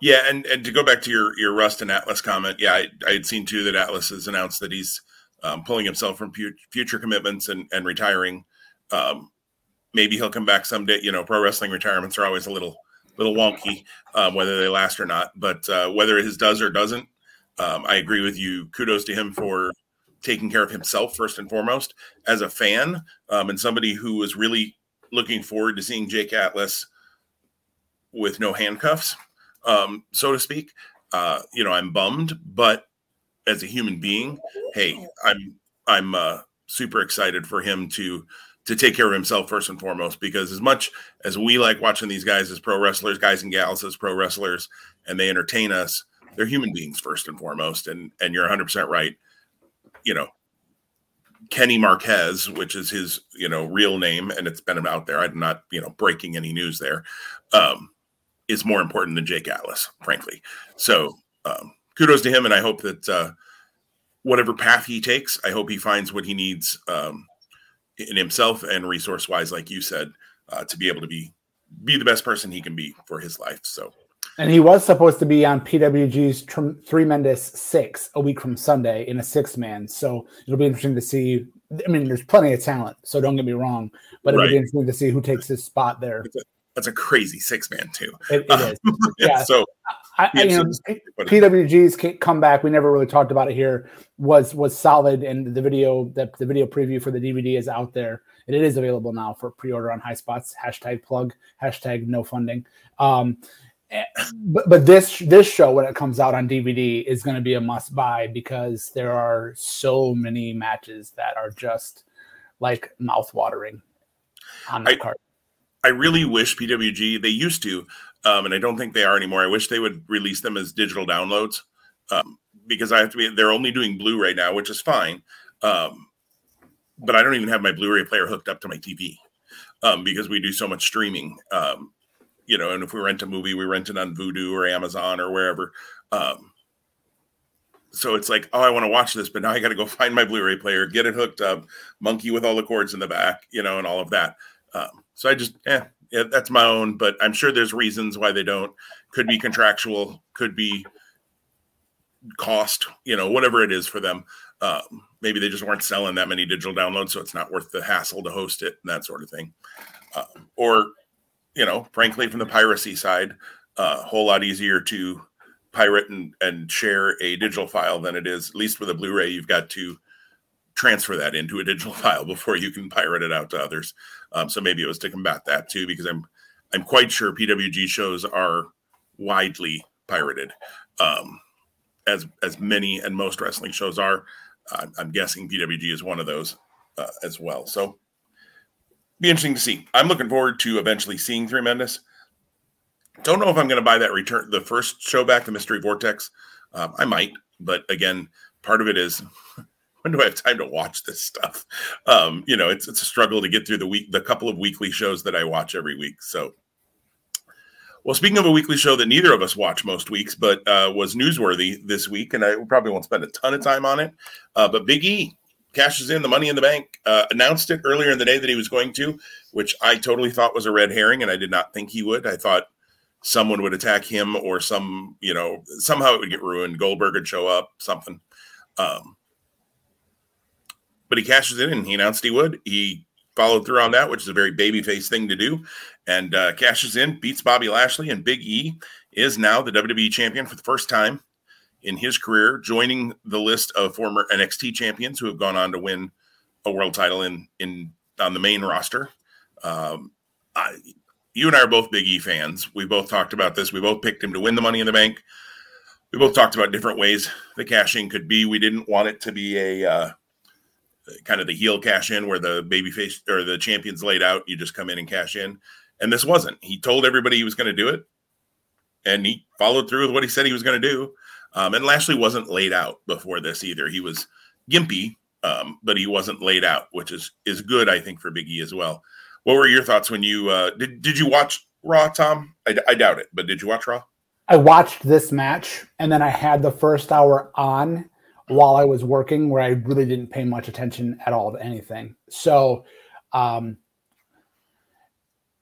Yeah, and, and to go back to your your Rust and Atlas comment, yeah, I, I had seen too that Atlas has announced that he's um, pulling himself from pu- future commitments and, and retiring. Um, maybe he'll come back someday. You know, pro wrestling retirements are always a little little wonky, um, whether they last or not. But uh, whether his does or doesn't, um, I agree with you. Kudos to him for taking care of himself first and foremost as a fan um, and somebody who was really looking forward to seeing Jake Atlas with no handcuffs, um, so to speak. Uh, you know, I'm bummed, but as a human being, hey, I'm I'm uh, super excited for him to to take care of himself first and foremost because as much as we like watching these guys as pro wrestlers, guys and gals as pro wrestlers, and they entertain us, they're human beings first and foremost. And and you're 100 percent right. You know, Kenny Marquez, which is his you know real name, and it's been out there. I'm not you know breaking any news there. Um, is more important than Jake Atlas, frankly. So um, kudos to him, and I hope that uh, whatever path he takes, I hope he finds what he needs um, in himself and resource wise, like you said, uh, to be able to be be the best person he can be for his life. So. And he was supposed to be on PWG's Tremendous Six a week from Sunday in a six man. So it'll be interesting to see. I mean, there's plenty of talent, so don't get me wrong, but it'll right. be interesting to see who takes his spot there. That's a, crazy six man too. It, it is. [LAUGHS] yeah. So I, I, you know, PWG's comeback. We never really talked about it here. Was was solid, and the video that the video preview for the DVD is out there, and it is available now for pre order on Highspots. Hashtag plug. Hashtag no funding. Um, eh, but but this this show when it comes out on DVD is going to be a must buy because there are so many matches that are just like mouth watering on the card. I really wish PWG they used to um, and I don't think they are anymore. I wish they would release them as digital downloads um, because I have to be. They're only doing Blu-ray now, which is fine. Um, but I don't even have my Blu-ray player hooked up to my TV um, because we do so much streaming. Um, you know, and if we rent a movie, we rent it on Vudu or Amazon or wherever. Um, so it's like, oh, I want to watch this, but now I got to go [LAUGHS] find my Blu-ray player, get it hooked up, monkey with all the cords in the back, you know, and all of that. So I just, yeah, yeah, that's my own, but I'm sure there's reasons why they don't. Could be contractual, could be cost, you know, whatever it is for them. Uh, maybe they just weren't selling that many digital downloads, so it's not worth the hassle to host it and that sort of thing. Uh, or, you know, frankly, from the piracy side, a uh, whole lot easier to pirate and, and share a digital file than it is, at least with a Blu ray, you've got to transfer that into a digital [LAUGHS] file before you can pirate it out to others. Um, so maybe it was to combat that too, because I'm I'm quite sure PWG shows are widely pirated, um, as as many and most wrestling shows are. Uh, I'm guessing PWG is one of those uh, as well. So be interesting to see. I'm looking forward to eventually seeing Tremendous. Don't know if I'm going to buy that return the first show back, the Mystery Vortex. Um, I might, but again, part of it is [LAUGHS] when do I have time to watch this stuff? Um, you know, it's it's a struggle to get through the week, the couple of weekly shows that I watch every week. So, well, speaking of a weekly show that neither of us watch most weeks, but uh, was newsworthy this week, and I probably won't spend a ton of time on it. Uh, but Big E cashes in the Money in the Bank. Uh, announced it earlier in the day that he was going to, which I totally thought was a red herring, and I did not think he would. I thought someone would attack him or some, you know, somehow it would get ruined. Goldberg would show up, something. Um, but he cashes in and he announced he would. He followed through on that, which is a very babyface thing to do, and uh, cashes in, beats Bobby Lashley, and Big E is now the WWE champion for the first time in his career, joining the list of former NXT champions who have gone on to win a world title in in on the main roster. Um, I, you and I are both Big E fans. We both talked about this. We both picked him to win the Money in the Bank. We both talked about different ways the cashing could be. We didn't want it to be a uh, kind of the heel cash in where the babyface or the champions laid out. You just come in and cash in. And this wasn't. He told everybody he was going to do it, and he followed through with what he said he was going to do. Um, and Lashley wasn't laid out before this either. He was gimpy, um, but he wasn't laid out, which is is good, I think, for Biggie as well. What were your thoughts when you uh, did? Did you watch Raw, Tom? I, I doubt it, but did you watch Raw? I watched this match, and then I had the first hour on while I was working where I really didn't pay much attention at all to anything. So, um,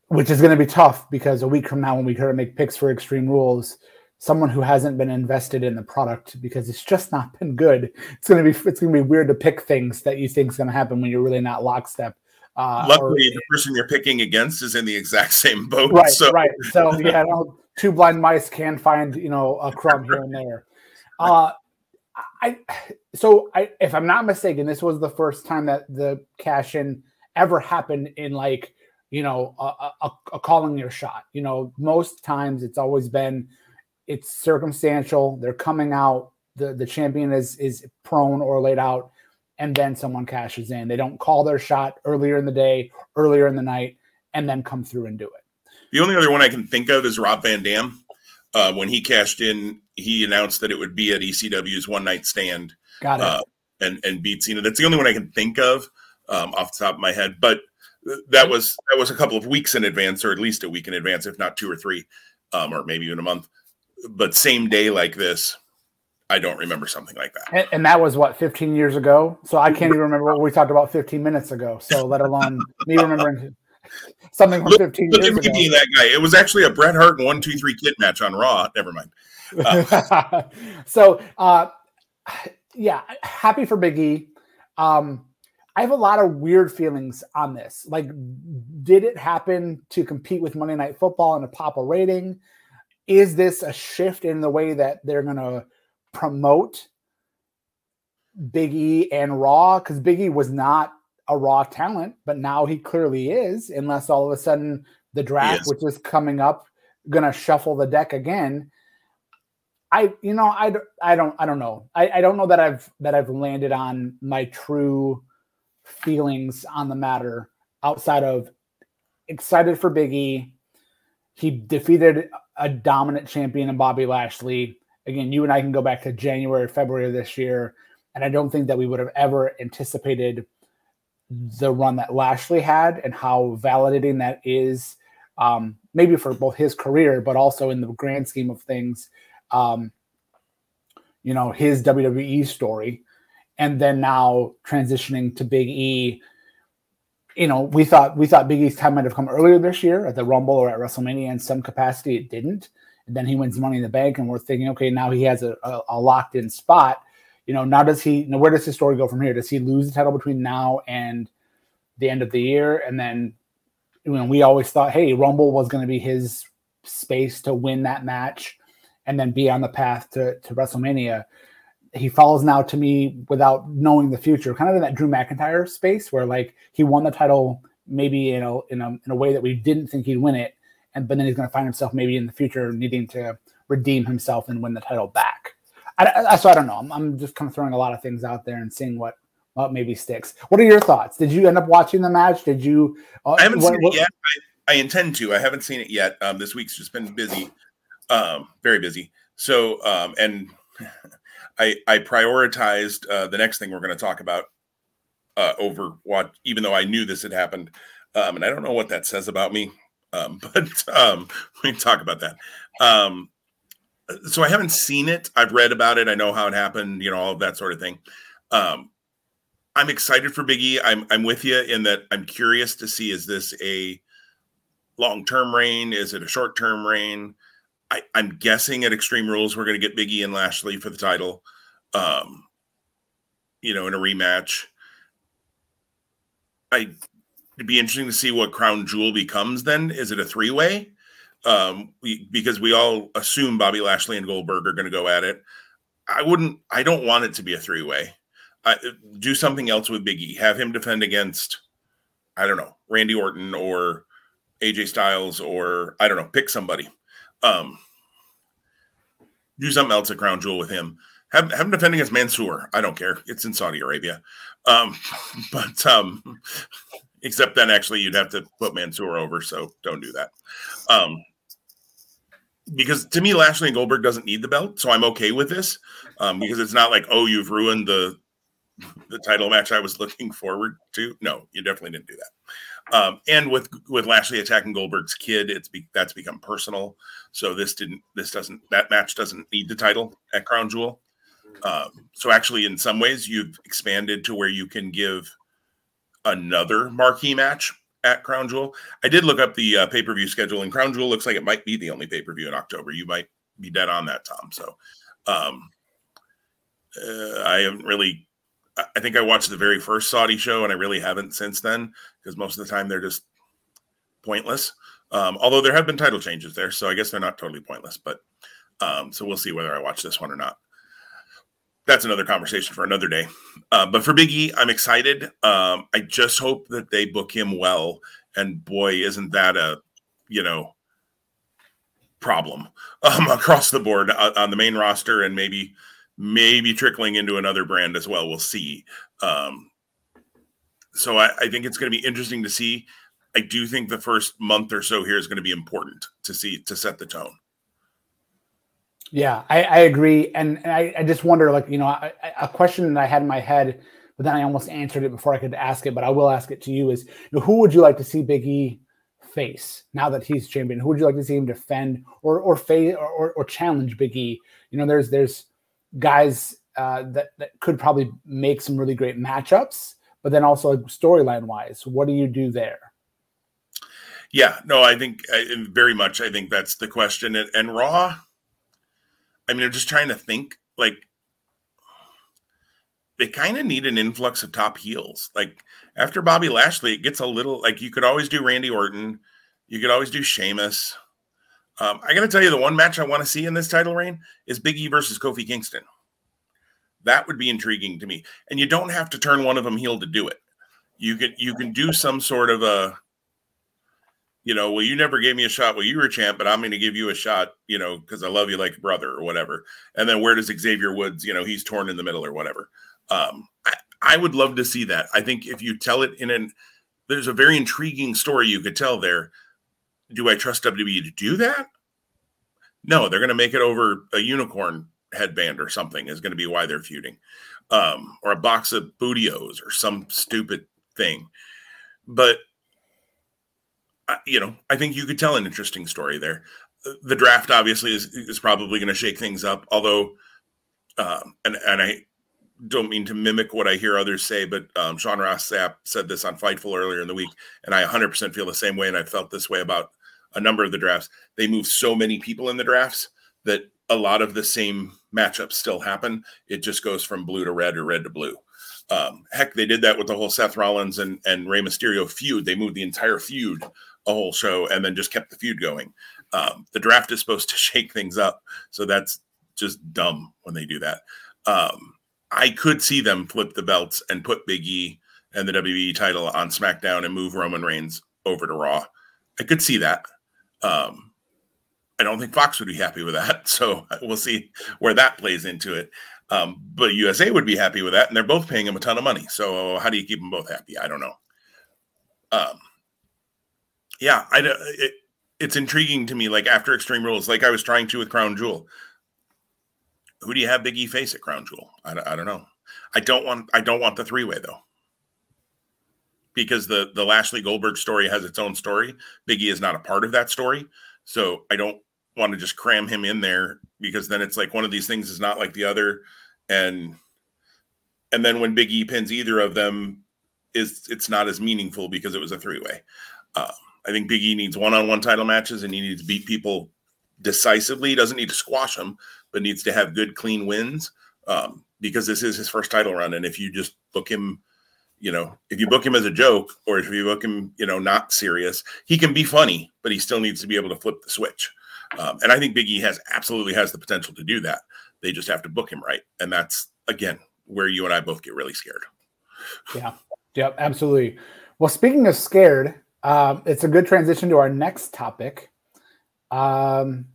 which is going to be tough because a week from now, when we try to make picks for Extreme Rules, someone who hasn't been invested in the product because it's just not been good. It's gonna be it's gonna be weird to pick things that you think is gonna happen when you're really not lockstep. Uh, Luckily, or, the person you're picking against is in the exact same boat. Right, so. right. So yeah, no, two blind mice can find you know a crumb here and there. [LAUGHS] Uh, I [SIGHS] so I if I'm not mistaken, this was the first time that the cash in ever happened in like you know a, a, a calling your shot. You know, most times it's always been it's circumstantial. They're coming out. The the champion is is prone or laid out, and then someone cashes in. They don't call their shot earlier in the day, earlier in the night, and then come through and do it. The only other one I can think of is Rob Van Dam. Uh, when he cashed in, he announced that it would be at ECW's one night stand. Got it. Uh, and and beat Cena. That's the only one I can think of um, off the top of my head. But that was that was a couple of weeks in advance, or at least a week in advance, if not two or three, um, or maybe even a month but same day like this, I don't remember something like that. And, and, that was what 15 years ago. So I can't [LAUGHS] even remember what we talked about 15 minutes ago. So let alone me remembering something from 15 look, years at me ago. that guy. It was actually a Bret Hart and one two three kid match on Raw. Never mind. Uh, [LAUGHS] so uh, yeah, happy for Big E. Um, I have a lot of weird feelings on this. Like, did it happen to compete with Monday Night Football and a pop a rating? is this a shift in the way that they're going to promote Big E and Raw? Because Big E was not a Raw talent, but now he clearly is, unless all of a sudden the draft, which is coming up, going to shuffle the deck again. I, you know, I, I don't, I don't know. I, I don't know that I've that I've landed on my true feelings on the matter outside of excited for Big E. He defeated a dominant champion in Bobby Lashley. Again, you and I can go back to January, February of this year, and I don't think that we would have ever anticipated the run that Lashley had and how validating that is, um, maybe for both his career, but also in the grand scheme of things, um, you know, his WWE story. And then now transitioning to Big E, you know, we thought we thought Big E's time might have come earlier this year at the Rumble or at WrestleMania in some capacity. It didn't. And then he wins Money in the Bank, and we're thinking, okay, now he has a, a, a locked in spot. You know, now does he? You know, where does his story go from here? Does he lose the title between now and the end of the year? And then, you know, we always thought, hey, Rumble was going to be his space to win that match, and then be on the path to to WrestleMania he falls now to me without knowing the future, kind of in that Drew McIntyre space where like he won the title maybe you know in a in a way that we didn't think he'd win it, and but then he's going to find himself maybe in the future needing to redeem himself and win the title back. I, I so I don't know. I'm, I'm just kind of throwing a lot of things out there and seeing what what maybe sticks. What are your thoughts? Did you end up watching the match? Did you? Uh, I haven't what, seen it what, yet. I, I, intend to. I haven't seen it yet. Um, this week's just been busy, um, very busy. So um, and [LAUGHS] I, I prioritized uh, the next thing we're going to talk about uh, over what, even though I knew this had happened. Um, and I don't know what that says about me, um, [LAUGHS] but um, we can talk about that. Um, so I haven't seen it. I've read about it. I know how it happened, you know, all of that sort of thing. Um, I'm excited for Biggie. I'm, I'm with you in that I'm curious to see is this a long term reign? Is it a short term reign? I, am guessing at Extreme Rules we're going to get Biggie and Lashley for the title. Um, you know, in a rematch. I it'd be interesting to see what Crown Jewel becomes. Then is it a three way? Um, we, because we all assume Bobby Lashley and Goldberg are going to go at it. I wouldn't. I don't want it to be a three way. I do something else with Biggie. Have him defend against, I don't know, Randy Orton or AJ Styles or I don't know, pick somebody. Um, do something else at Crown Jewel with him. Have, have him defend against Mansoor. I don't care. It's in Saudi Arabia. Um, [LAUGHS] but um, [LAUGHS] except then actually you'd have to put Mansoor over, so don't do that. Um, because to me, Lashley and Goldberg doesn't need the belt, so I'm okay with this. Um, because it's not like, oh, you've ruined the the title match I was looking forward to. No, you definitely didn't do that. Um, and with with Lashley attacking Goldberg's kid, it's be, that's become personal. So this didn't this doesn't that match doesn't need the title at Crown Jewel. Um, so actually, in some ways, you've expanded to where you can give another marquee match at Crown Jewel. I did look up the uh, pay per view schedule, and Crown Jewel looks like it might be the only pay per view in October. You might be dead on that, Tom. So um, uh, I haven't really. I think I watched the very first Saudi show, and I really haven't since then because most of the time they're just pointless. Um, although there have been title changes there, so I guess they're not totally pointless. But um, so we'll see whether I watch this one or not. That's another conversation for another day. Uh, but for Biggie, I'm excited. Um, I just hope that they book him well. And boy, isn't that a you know problem um, [LAUGHS] across the board uh, on the main roster and maybe maybe trickling into another brand as well. We'll see. Um, so I, I think it's going to be interesting to see. I do think the first month or so here is going to be important to see to set the tone. Yeah, I, I agree, and, and I, I, just wonder, like you know, a, a question that I had in my head, but then I almost answered it before I could ask it. But I will ask it to you: is you know, who would you like to see Big E face now that he's champion? Who would you like to see him defend or or face or, or, or challenge Big E? You know, there's there's guys uh, that that could probably make some really great matchups, but then also storyline wise, what do you do there? Yeah, no, I think I, very much. I think that's the question. And, and Raw, I mean, I'm just trying to think. Like, they kind of need an influx of top heels. Like after Bobby Lashley, it gets a little like you could always do Randy Orton, you could always do Sheamus. Um, I got to tell you, the one match I want to see in this title reign is Big E versus Kofi Kingston. That would be intriguing to me, and you don't have to turn one of them heel to do it. You can you can do some sort of a you know, well, you never gave me a shot. Well, you were champ, but I'm going to give you a shot, you know, because I love you like a brother or whatever. And then where does Xavier Woods, you know, he's torn in the middle or whatever. Um, I, I would love to see that. I think if you tell it in an, there's a very intriguing story you could tell there. Do I trust WWE to do that? No, they're going to make it over a unicorn headband or something is going to be why they're feuding, um, or a box of Booty O's or some stupid thing. But you know, I think you could tell an interesting story there. The draft obviously is is probably going to shake things up. Although, um, and and I don't mean to mimic what I hear others say, but um, Sean Ross Sapp said this on Fightful earlier in the week, and I 100% feel the same way, and I felt this way about a number of the drafts. They move so many people in the drafts that a lot of the same matchups still happen. It just goes from blue to red or red to blue. Um, heck, they did that with the whole Seth Rollins and, and Rey Mysterio feud. They moved the entire feud a whole show and then just kept the feud going. Um, the draft is supposed to [LAUGHS] shake things up, so that's just dumb when they do that. Um, I could see them flip the belts and put Big E and the WWE title on SmackDown and move Roman Reigns over to Raw. I could see that. Um, I don't think Fox would be happy with that, [LAUGHS] so we'll see where that plays into it. Um, but USA would be happy with that, and they're both paying him a ton of money. So how do you keep them both happy? I don't know. Um, yeah, I it, it's intriguing to me. Like after Extreme Rules, like I was trying to with Crown Jewel. Who do you have Big E face at Crown Jewel? I, I don't know. I don't want I don't want the three way though, because the the Lashley Goldberg story has its own story. Big E is not a part of that story, so I don't want to just cram him in there because then it's like one of these things is not like the other, and and then when Big E pins either of them, is it's not as meaningful because it was a three way. Um, I think Big E needs one-on-one title matches and he needs to beat people decisively. He doesn't need to squash them, but needs to have good, clean wins um, because this is his first title run. And if you just book him, you know, if you book him as a joke or if you book him, you know, not serious, he can be funny, but he still needs to be able to flip the switch. Um, and I think Big E has absolutely has the potential to do that. They just have to book him right, and that's again where you and I both get really scared. Yeah. Yep. Absolutely. Well, speaking of scared, um, it's a good transition to our next topic. Um,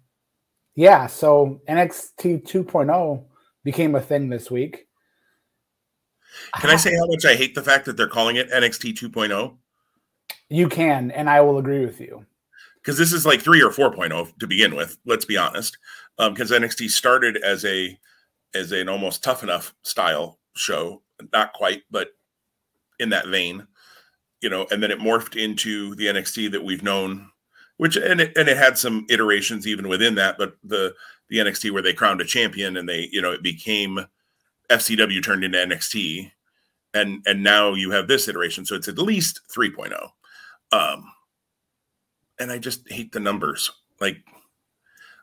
yeah, so NXT 2.0 became a thing this week. Can I say how much I hate the fact that they're calling it NXT 2.0? You can, and I will agree with you. Because this is like 3 or 4.0 to begin with, let's be honest. Um, because um, NXT started as a as an almost tough enough style show, not quite, but in that vein you know, and then it morphed into the NXT that we've known, which and it and it had some iterations even within that, but the the NXT where they crowned a champion and they, you know, it became FCW turned into NXT, and and now you have this iteration, so it's at least 3.0. Um, and I just hate the numbers. Like,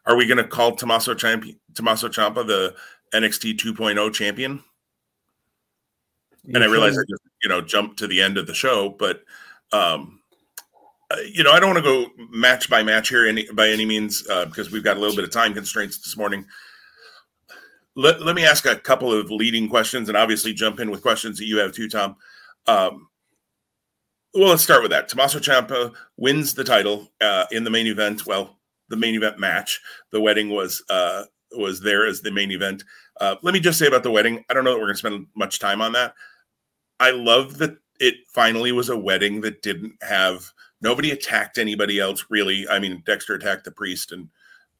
are we going to call Tommaso Ciampa, Tommaso Ciampa the NXT 2.0 champion? You and I realize I just you know jumped to the end of the show, but um, uh, you know I don't want to go match by match here any by any means uh, because we've got a little bit of time constraints this morning. Let, let me ask a couple of leading questions and obviously jump in with questions that you have too, Tom. Um, well, let's start with that. Tommaso Ciampa wins the title uh, in the main event. Well, the main event match. The wedding was uh, was there as the main event. Uh, let me just say about the wedding. I don't know that we're going to spend much time on that. I love that it finally was a wedding that didn't have nobody attacked anybody else really. I mean, Dexter attacked the priest and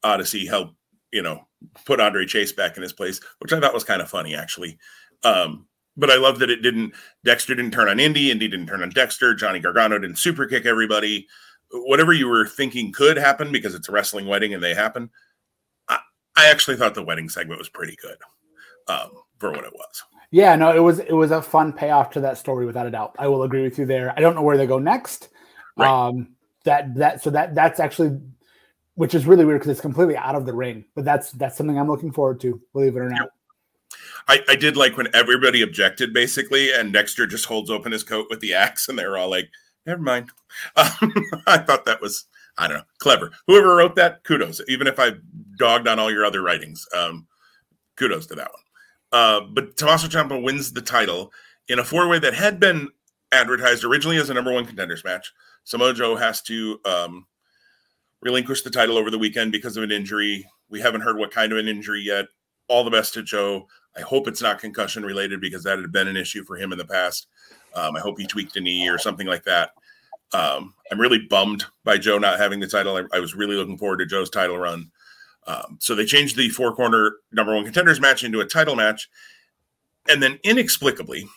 Odyssey helped you know put Andre Chase back in his place, which I thought was kind of funny actually. Um, but I love that it didn't. Dexter didn't turn on Indy, Indi didn't turn on Dexter. Johnny Gargano didn't super kick everybody. Whatever you were thinking could happen because it's a wrestling wedding and they happen. I, I actually thought the wedding segment was pretty good um, for what it was. Yeah, no, it was it was a fun payoff to that story without a doubt. I will agree with you there. I don't know where they go next. Right. Um, that that so that that's actually which is really weird because it's completely out of the ring. But that's that's something I'm looking forward to, believe it or not. I, I did like when everybody objected basically, and Dexter just holds open his coat with the axe, and they're all like, "Never mind." Um, [LAUGHS] I thought that was I don't know clever. Whoever wrote that, kudos. Even if I dogged on all your other writings, um, kudos to that one. Uh, but Tommaso Ciampa wins the title in a four way that had been advertised originally as a number one contenders match. Samoa Joe has to um, relinquish the title over the weekend because of an injury. We haven't heard what kind of an injury yet. All the best to Joe. I hope it's not concussion related because that had been an issue for him in the past. Um, I hope he tweaked a knee or something like that. Um, I'm really bummed by Joe not having the title. I, I was really looking forward to Joe's title run. Um, so they changed the four corner number one contenders match into a title match. And then inexplicably,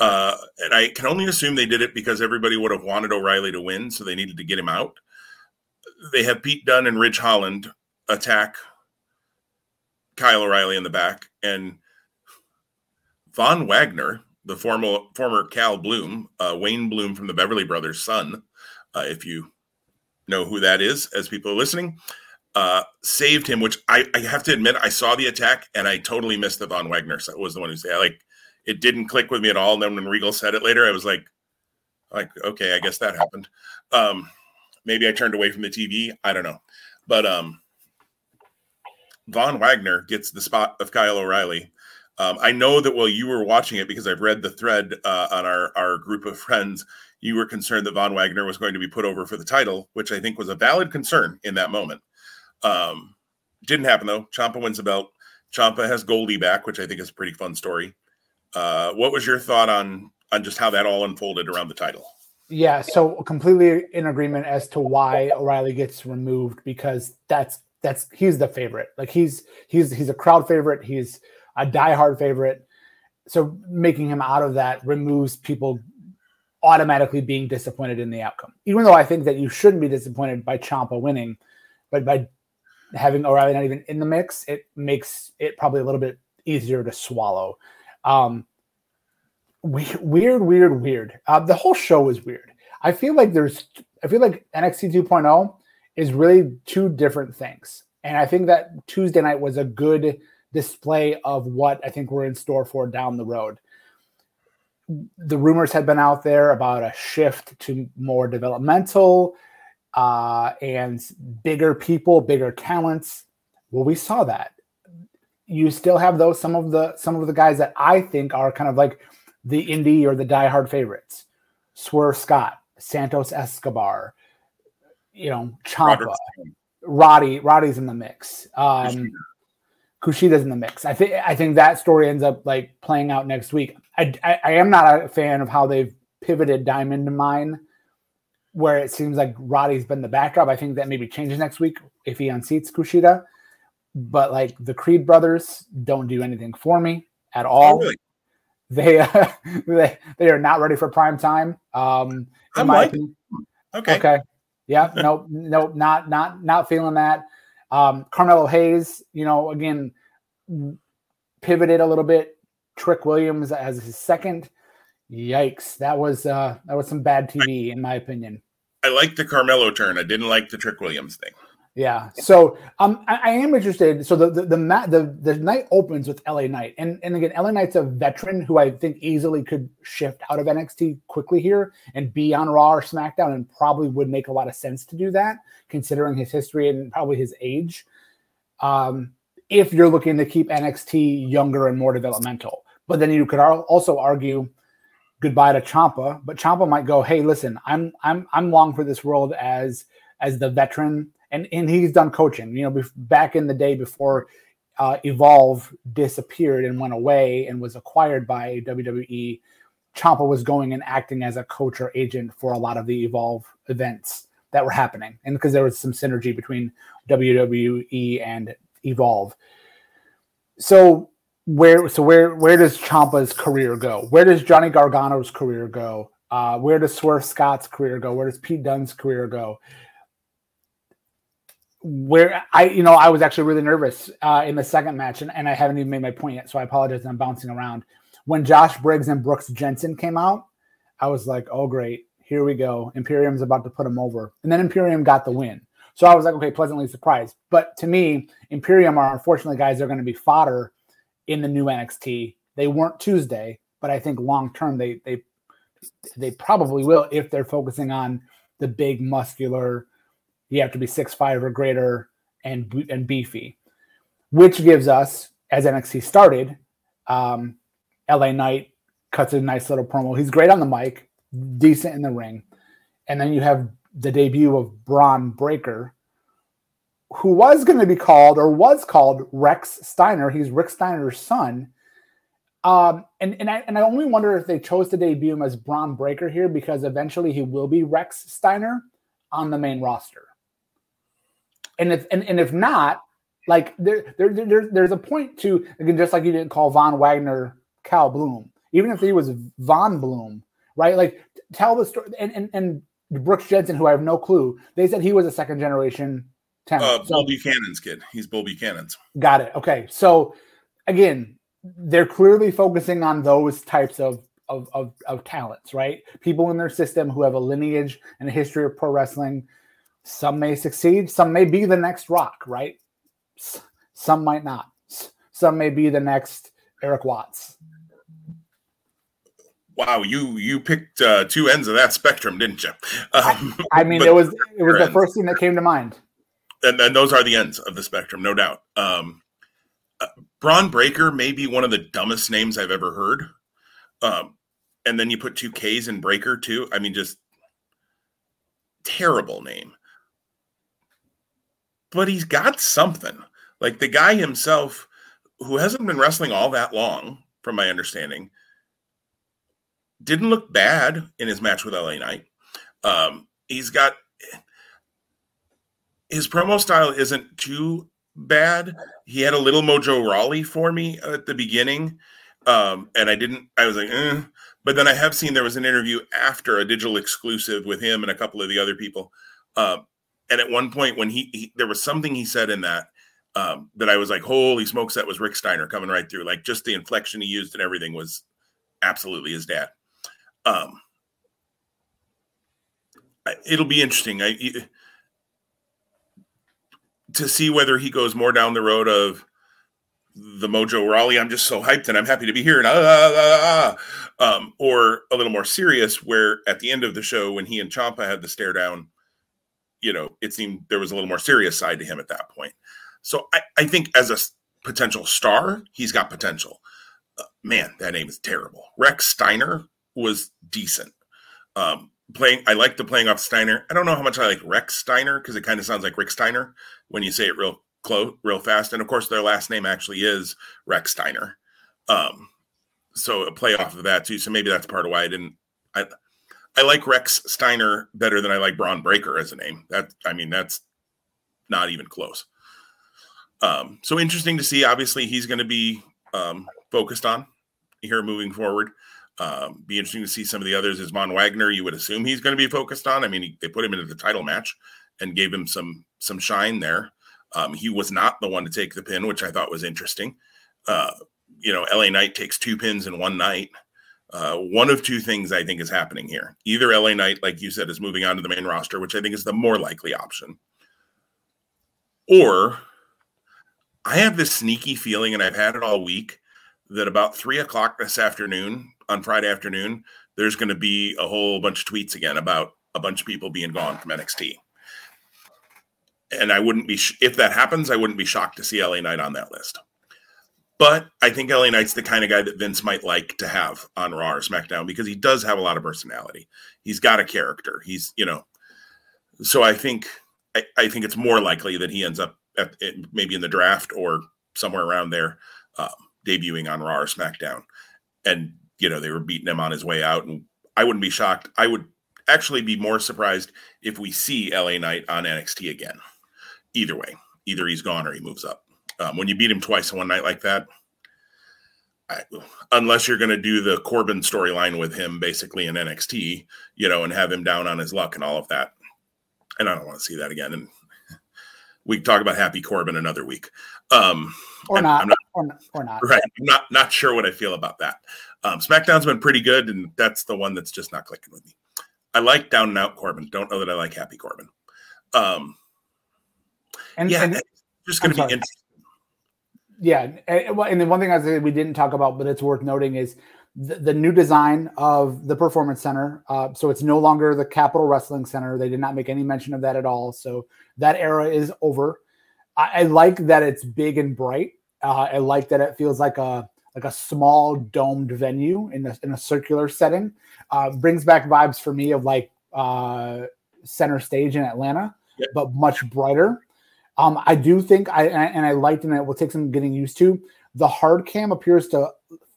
uh, and I can only assume they did it because everybody would have wanted O'Reilly to win, so they needed to get him out. They have Pete Dunne and Ridge Holland attack Kyle O'Reilly in the back, and Von Wagner, the former former Cal Bloom, uh, Wayne Bloom from the Beverly Brothers' son, uh, if you know who that is, as people are listening, uh, saved him. Which I, I, have to admit, I saw the attack and I totally missed that Von Wagner So was the one who said like it didn't click with me at all. And then when Regal said it later, I was like, like okay, I guess that happened. Um, maybe I turned away from the TV. I don't know, but um, Von Wagner gets the spot of Kyle O'Reilly. Um, I know that while you were watching it, because I've read the thread uh, on our, our group of friends, you were concerned that Von Wagner was going to be put over for the title, which I think was a valid concern in that moment. Um, didn't happen though. Ciampa wins the belt. Ciampa has Goldie back, which I think is a pretty fun story. Uh, what was your thought on on just how that all unfolded around the title? Yeah, so completely in agreement as to why O'Reilly gets removed because that's that's he's the favorite. Like he's he's he's a crowd favorite. He's a diehard favorite. So making him out of that removes people automatically being disappointed in the outcome. Even though I think that you shouldn't be disappointed by Ciampa winning, but by having O'Reilly not even in the mix, it makes it probably a little bit easier to swallow. Um, weird, weird, weird. Uh, the whole show is weird. I feel like there's, I feel like NXT 2.0 is really two different things. And I think that Tuesday night was a good display of what I think we're in store for down the road. The rumors had been out there about a shift to more developmental uh, and bigger people, bigger talents. Well, we saw that. You still have those some of the some of the guys that I think are kind of like the indie or the diehard favorites. Swerve Scott, Santos Escobar, you know, Ciampa, Roddy, Roddy's in the mix. Um, Kushida's in the mix. I think I think that story ends up like playing out next week. I, I, I am not a fan of how they've pivoted Diamond Mine, where it seems like Roddy's been the backdrop. I think that maybe changes next week if he unseats Kushida. But like the Creed brothers don't do anything for me at all. Oh, really? [LAUGHS] They, uh, [LAUGHS] they they are not ready for prime time. Um, in my opinion. Okay. Okay. Yeah, [LAUGHS] nope, nope, not not not feeling that. Um, Carmelo Hayes, you know, again, pivoted a little bit. Trick Williams as his second. Yikes, that was uh that was some bad TV in my opinion. I like the Carmelo turn. I didn't like the Trick Williams thing. Yeah. So um, I, I, am interested. So the the the, the the night opens with LA Knight, and and again, LA Knight's a veteran who I think easily could shift out of NXT quickly here and be on Raw or SmackDown, and probably would make a lot of sense to do that, considering his history and probably his age. Um, if you're looking to keep NXT younger and more developmental, but then you could also argue goodbye to Ciampa, but Ciampa might go, "Hey, listen, I'm I'm I'm long for this world as as the veteran." and and he's done coaching. You know, back in the day before uh, Evolve disappeared and went away and was acquired by WWE, Ciampa was going and acting as a coach or agent for a lot of the Evolve events that were happening, and because there was some synergy between WWE and Evolve. So where so where where does Ciampa's career go? Where does Johnny Gargano's career go? Uh, where does Swerve Scott's career go? Where does Pete Dunne's career go? where I, you know, I was actually really nervous uh, in the second match, and, and I haven't even made my point yet, so I apologize. I'm bouncing around. When Josh Briggs and Brooks Jensen came out, I was like, "Oh, great, here we go. Imperium's about to put them over," and then Imperium got the win. So I was like, "Okay, pleasantly surprised." But to me, Imperium are unfortunately guys they're going to be fodder in the new NXT. They weren't Tuesday, but I think long term they they they probably will if they're focusing on the big muscular you have to be six five or greater and and beefy, which gives us as NXT started, um, LA Knight cuts a nice little promo. He's great on the mic, decent in the ring, and then you have the debut of Bron Breakker, who was going to be called or was called Rex Steiner. He's Rick Steiner's son. Um, and and I and I only wonder if they chose to debut him as Bron Breakker here because eventually he will be Rex Steiner on the main roster. And if and, and if not, like there, there, there there's a point to again, just like you didn't call Von Wagner Cal Bloom, even if he was Von Bloom, right? Like tell the story. And and, and Brooks Jensen, who I have no clue, they said he was a second generation talent. Uh, Bull so, Buchanan's kid. He's Bull Buchanan's. Got it. Okay. So again, they're clearly focusing on those types of of, of, of talents, right? People in their system who have a lineage and a history of pro wrestling some may succeed, some may be the next Rock, right? Some might not. Some may be the next Erik Watts. Wow, you you picked uh, two ends of that spectrum, didn't you? Um, I, I, mean, it was it was the first thing that came to mind. And, and those are the ends of the spectrum, no doubt. Um, uh, Bron Breakker may be one of the dumbest names I've ever heard. Um, and then you put two K's in Breaker too. I mean, just terrible name but he's got something. Like the guy himself, who hasn't been wrestling all that long, from my understanding, didn't look bad in his match with LA Knight. Um, he's got his promo style isn't too bad. He had a little Mojo Rawley for me at the beginning, um, and I didn't. I was like, eh. but then I have seen there was an interview after a digital exclusive with him and a couple of the other people. Uh, and at one point when he, he there was something he said in that um, that I was like, holy smokes, that was Rick Steiner coming right through. Like just the inflection he used and everything was absolutely his dad. Um, it'll be interesting I, to see whether he goes more down the road of the Mojo Rawley. I'm just so hyped and I'm happy to be here, and ah, ah, ah, um, or a little more serious, where at the end of the show when he and Ciampa had the stare down you know, it seemed there was a little more serious side to him at that point. So I, I think as a potential star, he's got potential. Uh, man, that name is terrible. Rex Steiner was decent. Um, playing, I like the playing off Steiner. I don't know how much I like Rex Steiner because it kind of sounds like Rick Steiner when you say it real close, real fast. And of course, their last name actually is Rechsteiner. Um, so a play off of that too. So maybe that's part of why I didn't. I I like Rex Steiner better than I like Bron Breakker as a name. That I mean, that's not even close. Um, so interesting to see. Obviously, he's going to be um, focused on here moving forward. Um, be interesting to see some of the others. Is Von Wagner? You would assume he's going to be focused on. I mean, he, they put him into the title match and gave him some some shine there. Um, he was not the one to take the pin, which I thought was interesting. Uh, you know, LA Knight takes two pins in one night. Uh, one of two things I think is happening here. Either LA Knight, like you said, is moving on to the main roster, which I think is the more likely option, Or I have this sneaky feeling, and I've had it all week, that about three o'clock this afternoon, on Friday afternoon, there's going to be a whole bunch of tweets again about a bunch of people being gone from NXT. And I wouldn't be, sh- if that happens, I wouldn't be shocked to see LA Knight on that list. But I think LA Knight's the kind of guy that Vince might like to have on Raw or SmackDown because he does have a lot of personality. He's got a character. He's, you know, so I think I, I think it's more likely that he ends up at, maybe in the draft or somewhere around there, um, debuting on Raw or SmackDown. And you know they were beating him on his way out, and I wouldn't be shocked. I would actually be more surprised if we see LA Knight on NXT again. Either way, either he's gone or he moves up. Um, when you beat him twice in one night like that, I, unless you're going to do the Corbin storyline with him basically in NXT, you know, and have him down on his luck and all of that. And I don't want to see that again. And we talk about Happy Corbin another week. Um, or not, not, or, or not. Right. I'm not, not sure what I feel about that. Um, SmackDown's been pretty good, and that's the one that's just not clicking with me. I like Down and Out Corbin. Don't know that I like Happy Corbin. Um, and yeah, and, just going to be interesting. Yeah, and, and the one thing I said we didn't talk about, but it's worth noting is the, the new design of the Performance Center. Uh, so it's no longer the Capitol Wrestling Center. They did not make any mention of that at all. So that era is over. I, I like that it's big and bright. Uh, I like that it feels like a like a small domed venue in a, in a circular setting. Uh, brings back vibes for me of like uh, center stage in Atlanta, yep. but much brighter. Um, I do think I and I liked and it will take some getting used to. The hard cam appears to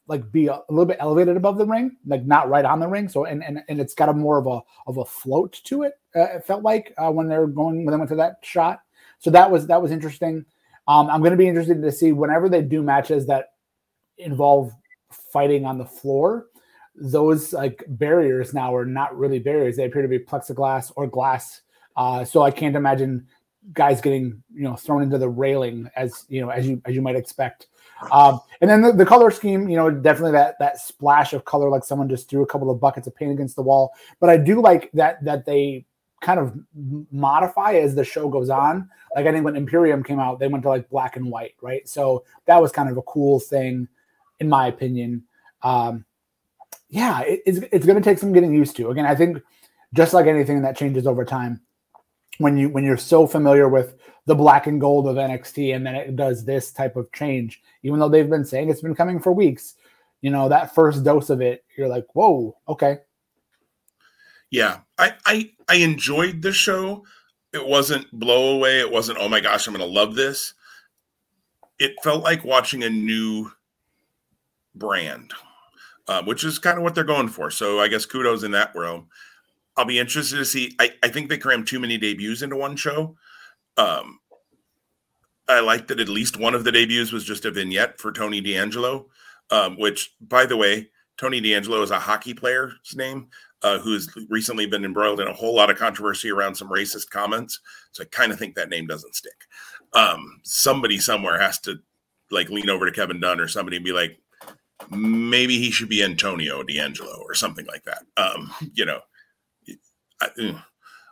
like be a, a, little bit elevated above the ring, like not right on the ring. So and and, and it's got a more of a of a float to it. Uh, it felt like uh, when they're going when they went to that shot. So that was that was interesting. Um, I'm going to be interested to see whenever they do matches that involve fighting on the floor. Those like barriers now are not really barriers; they appear to be plexiglass or glass. Uh, so I can't imagine guys getting you know thrown into the railing as you know as you as you might expect. Um, and then the, the, color scheme, you know, definitely that that splash of color, like someone just threw a couple of buckets of paint against the wall. But I do like that that they kind of modify as the show goes on. Like I think when Imperium came out, they went to like black and white, right? So that was kind of a cool thing, in my opinion. Um, yeah, it, it's it's going to take some getting used to. Again, I think just like anything that changes over time, when you when you're so familiar with the black and gold of NXT and then it does this type of change, even though they've been saying it's been coming for weeks, you know, that first dose of it, you're like, whoa, okay. Yeah. I I I enjoyed the show. It wasn't blow away. It wasn't, oh my gosh, I'm gonna love this. It felt like watching a new brand, uh, which is kind of what they're going for. So I guess kudos in that realm. I'll be interested to see. I, I think they crammed too many debuts into one show. Um, I like that at least one of the debuts was just a vignette for Tony D'Angelo, um, which, by the way, Tony D'Angelo is a hockey player's name uh, who's recently been embroiled in a whole lot of controversy around some racist comments. So I kind of think that name doesn't stick. Um, somebody somewhere has to like lean over to Kevin Dunn or somebody and be like, maybe he should be Antonio D'Angelo or something like that. Um, you know, I,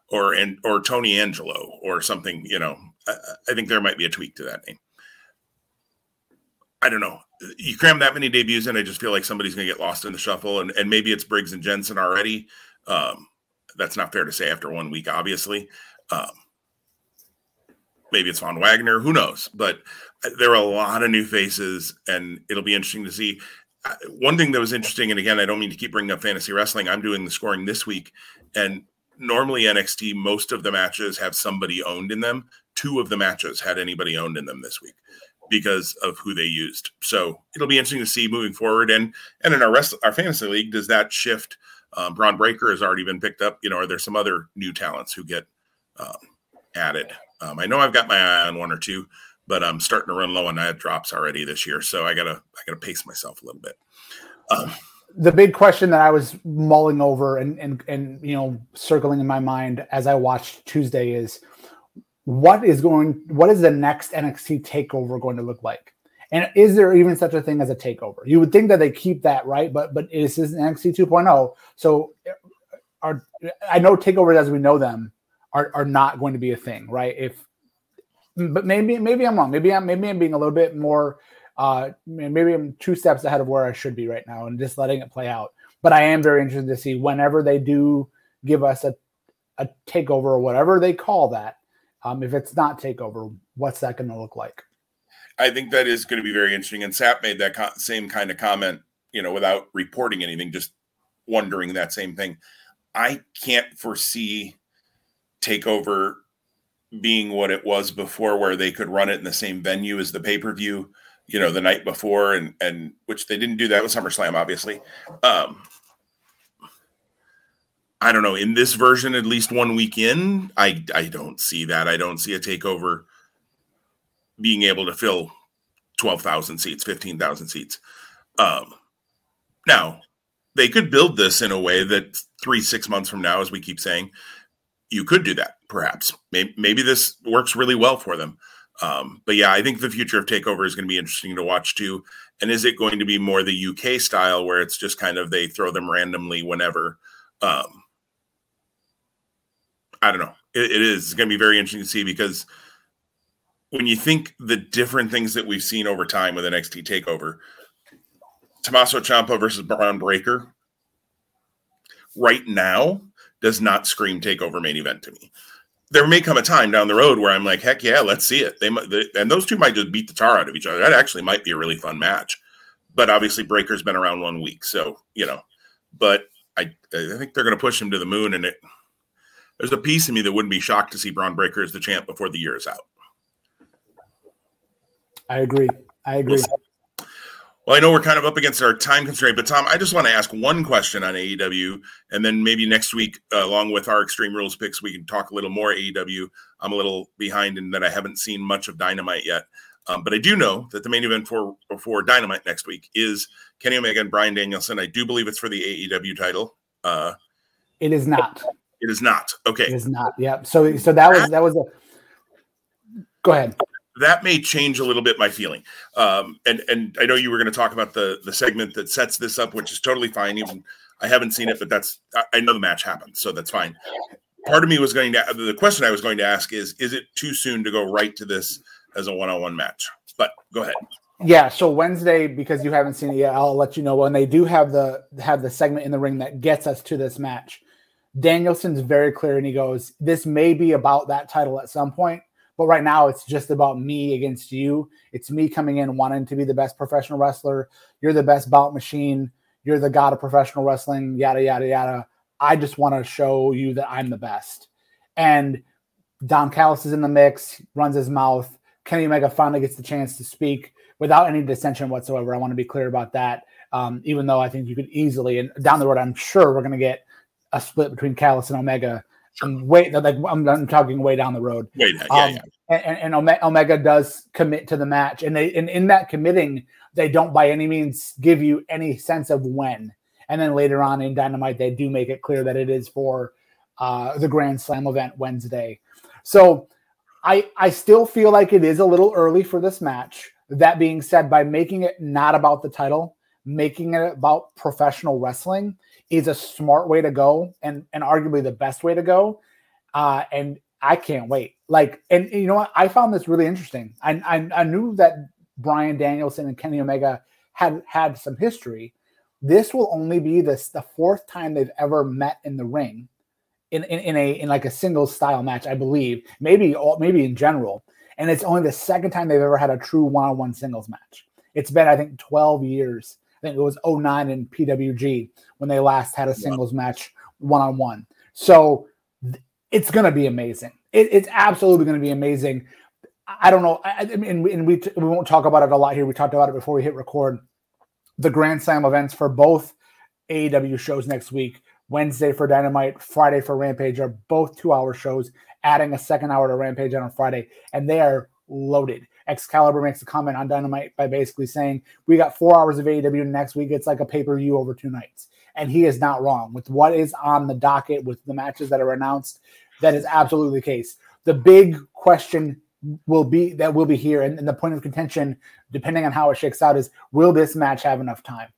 or and or Tony Angelo or something. You know, I, I, think there might be a tweak to that name. I don't know. You cram that many debuts in, I just feel like somebody's going to get lost in the shuffle, and and maybe it's Briggs and Jensen already. Um, that's not fair to say after one week, obviously. Um, maybe it's Von Wagner. Who knows? But there are a lot of new faces, and it'll be interesting to see. Uh, one thing that was interesting, and again, I don't mean to keep bringing up fantasy wrestling. I'm doing the scoring this week, and normally NXT, most of the matches have somebody owned in them. Two of the matches had anybody owned in them this week because of who they used. So it'll be interesting to see moving forward. And and in our rest our fantasy league, does that shift? Um, Bron Breakker has already been picked up. You know, are there some other new talents who get um, added? Um, I know I've got my eye on one or two, but I'm starting to run low on add drops already this year. So I gotta I gotta pace myself a little bit. Um, the big question that I was mulling over and and and you know circling in my mind as I watched Tuesday is what is going what is the next NXT takeover going to look like? And is there even such a thing as a takeover? You would think that they keep that, right? But but this is NXT 2.0. So are I know takeovers as we know them are, are not going to be a thing, right? If but maybe maybe I'm wrong. Maybe I'm maybe I'm being a little bit more. Uh, maybe I'm two steps ahead of where I should be right now, and just letting it play out. But I am very interested to see whenever they do give us a a takeover or whatever they call that. Um, if it's not takeover, what's that going to look like? I think that is going to be very interesting. And Sapp made that co- same kind of comment, you know, without reporting anything, just wondering that same thing. I can't foresee takeover being what it was before, where they could run it in the same venue as the pay per view, you know, the night before, and and which they didn't do that with SummerSlam, obviously. Um, I don't know. In this version, at least one week in, I I don't see that. I don't see a takeover being able to fill twelve thousand seats, fifteen thousand seats. Um, now they could build this in a way that three six months from now, as we keep saying, you could do that perhaps. Maybe, maybe this works really well for them. Um, but yeah, I think the future of Takeover is going to be interesting to watch too. And is it going to be more the UK style where it's just kind of they throw them randomly whenever? Um, I don't know. it, it is going to be very interesting to see because when you think the different things that we've seen over time with an NXT Takeover, Tommaso Ciampa versus Bron Breakker, right now does not scream takeover main event to me. There may come a time down the road where I'm like, heck yeah, let's see it. They, they and those two might just beat the tar out of each other. That actually might be a really fun match. But obviously, Breakker's been around one week, so you know. But I, I think they're going to push him to the moon, and it. There's a piece of me that wouldn't be shocked to see Bron Breakker as the champ before the year is out. I agree. I agree. We'll well, I know we're kind of up against our time constraint, but Tom, I just want to ask one question on AEW, and then maybe next week, uh, along with our Extreme Rules picks, we can talk a little more AEW. I'm a little behind in that I haven't seen much of Dynamite yet, um, but I do know that the main event for for Dynamite next week is Kenny Omega and Bryan Danielson. I do believe it's for the AEW title. Uh, it is not. It is not. Okay. It is not. Yeah. So so that was that was a. Go ahead that may change a little bit my feeling. Um, and and I know you were going to talk about the the segment that sets this up, which is totally fine. Even I haven't seen it, but that's I know the match happened, so that's fine. Part of me was going to the question I was going to ask is is it too soon to go right to this as a one on one match? But go ahead. Yeah, so Wednesday because you haven't seen it yet, I'll let you know when they do have the have the segment in the ring that gets us to this match. Danielson's very clear and he goes, This may be about that title at some point but right now, it's just about me against you. It's me coming in wanting to be the best professional wrestler. You're the best bout machine. You're the god of professional wrestling, yada, yada, yada. I just want to show you that I'm the best. And Don Callis is in the mix, runs his mouth. Kenny Omega finally gets the chance to speak without any dissension whatsoever. I want to be clear about that. Um, even though I think you could easily, and down the road, I'm sure we're going to get a split between Callis and Omega Sure. Way like I'm, I'm, talking way down the road. Way down, yeah, um, yeah. And, and, Omega does commit to the match, and they and in that committing, they don't by any means give you any sense of when. And then later on in Dynamite, they do make it clear that it is for uh, the Grand Slam event Wednesday. So I I still feel like it is a little early for this match. That being said, by making it not about the title, making it about professional wrestling, is a smart way to go and, and arguably the best way to go. Uh, and I can't wait. Like, and, and you know what? I found this really interesting. I, I, I knew that Bryan Danielson and Kenny Omega had had some history. This will only be this the fourth time they've ever met in the ring in, in, in a in like a single style match, I believe. Maybe all, maybe in general. And it's only the second time they've ever had a true one-on-one singles match. It's been, I think, 12 years think it was 09 in PWG when they last had a singles yeah. match one on one. So th- it's going to be amazing. It, it's absolutely going to be amazing. I don't know. I, I mean, and we, t- we won't talk about it a lot here. We talked about it before we hit record. The Grand Slam events for both AEW shows next week, Wednesday for Dynamite, Friday for Rampage, are both two hour shows, adding a second hour to Rampage on Friday, and they are loaded. Excalibur makes a comment on Dynamite by basically saying, We got four hours of AEW next week. It's like a pay per view over two nights. And he is not wrong with what is on the docket with the matches that are announced. That is absolutely the case. The big question will be that will be here, and, and the point of contention, depending on how it shakes out, is will this match have enough time?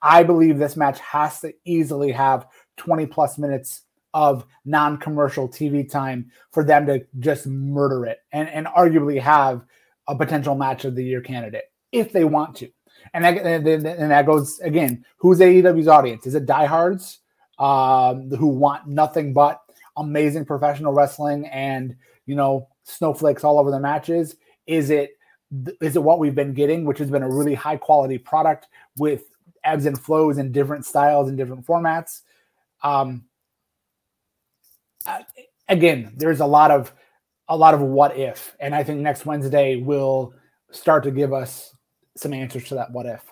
I believe this match has to easily have 20 plus minutes of non-commercial TV time for them to just murder it and, and arguably have a potential match of the year candidate if they want to. And that, and, that goes again, who's AEW's audience? Is it diehards um, who want nothing but amazing professional wrestling and you know snowflakes all over the matches? Is it is it what we've been getting, which has been a really high quality product with ebbs and flows and different styles and different formats? Um, again, there's a lot of a lot of what if, and I think next Wednesday will start to give us some answers to that what if.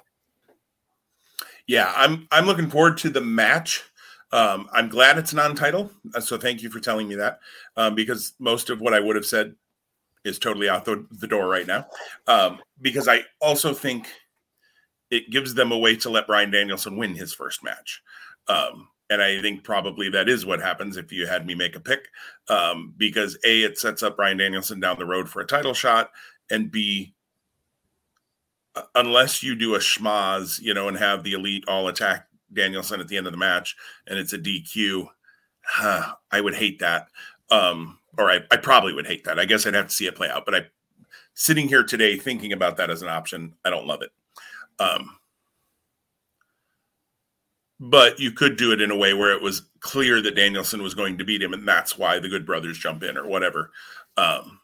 Yeah, I'm I'm looking forward to the match. Um, I'm glad it's non-title, uh, so thank you for telling me that um, because most of what I would have said is totally out the, the door right now. Um, because I also think it gives them a way to let Bryan Danielson win his first match. Um, and I think probably that is what happens if you had me make a pick, um, because a it sets up Bryan Danielson down the road for a title shot, and b unless you do a schmozz, you know, and have the elite all attack Danielson at the end of the match, and it's a DQ, huh, I would hate that. Um, or I, I probably would hate that. I guess I'd have to see it play out. But I, sitting here today thinking about that as an option, I don't love it. Um, but you could do it in a way where it was clear that Danielson was going to beat him, and that's why the Good Brothers jump in or whatever, um,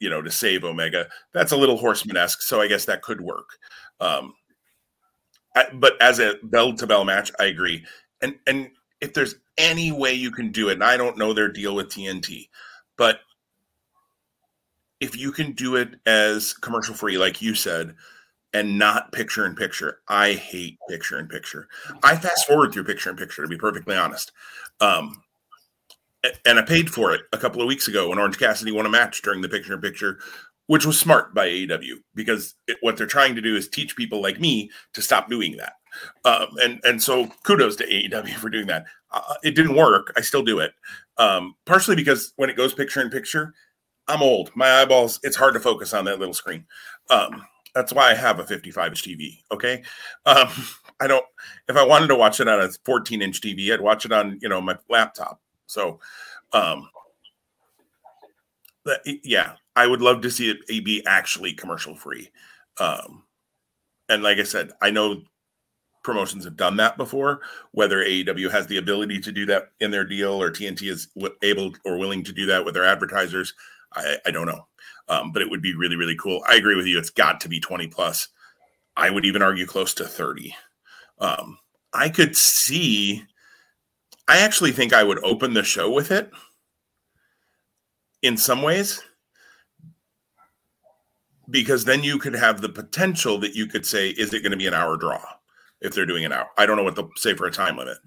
you know, to save Omega. That's a little horseman esque, so I guess that could work. Um, I, but as a bell to bell match, I agree. And and if there's any way you can do it, and I don't know their deal with TNT, but if you can do it as commercial free, like you said, and not picture in picture. I hate picture in picture. I fast forward through picture in picture to be perfectly honest. Um, and I paid for it a couple of weeks ago when Orange Cassidy won a match during the picture in picture, which was smart by AEW because it, what they're trying to do is teach people like me to stop doing that. Um, and and so kudos to AEW for doing that. Uh, it didn't work. I still do it, um, partially because when it goes picture in picture, I'm old. My eyeballs. It's hard to focus on that little screen. Um, that's why I have a 55 inch TV. Okay. Um, [LAUGHS] I don't, if I wanted to watch it on a 14 inch TV, I'd watch it on, you know, my laptop. So, um, that, yeah, I would love to see it be actually commercial free. Um, and like I said, I know promotions have done that before. Whether AEW has the ability to do that in their deal or TNT is able or willing to do that with their advertisers, I, I don't know um, but it would be really, really cool. I agree with you. It's got to be 20 plus. I would even argue close to 30. Um, I could see, I actually think I would open the show with it in some ways because then you could have the potential that you could say, is it going to be an hour draw if they're doing an hour? I don't know what they'll say for a time limit.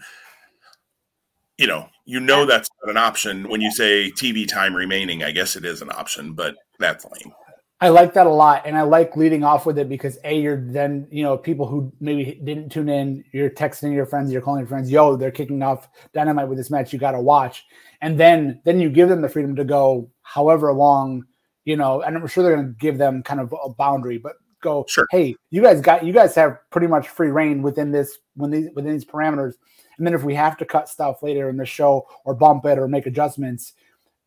You know, you know that's not an option when you say TV time remaining. I guess it is an option, but that's lame. I like that a lot, and I like leading off with it because a you're then you know people who maybe didn't tune in, you're texting your friends, you're calling your friends, yo, they're kicking off dynamite with this match, you got to watch, and then then you give them the freedom to go however long, you know, and I'm sure they're going to give them kind of a boundary, but go, sure. hey, you guys got you guys have pretty much free rein within this when these within these parameters, and then if we have to cut stuff later in the show or bump it or make adjustments,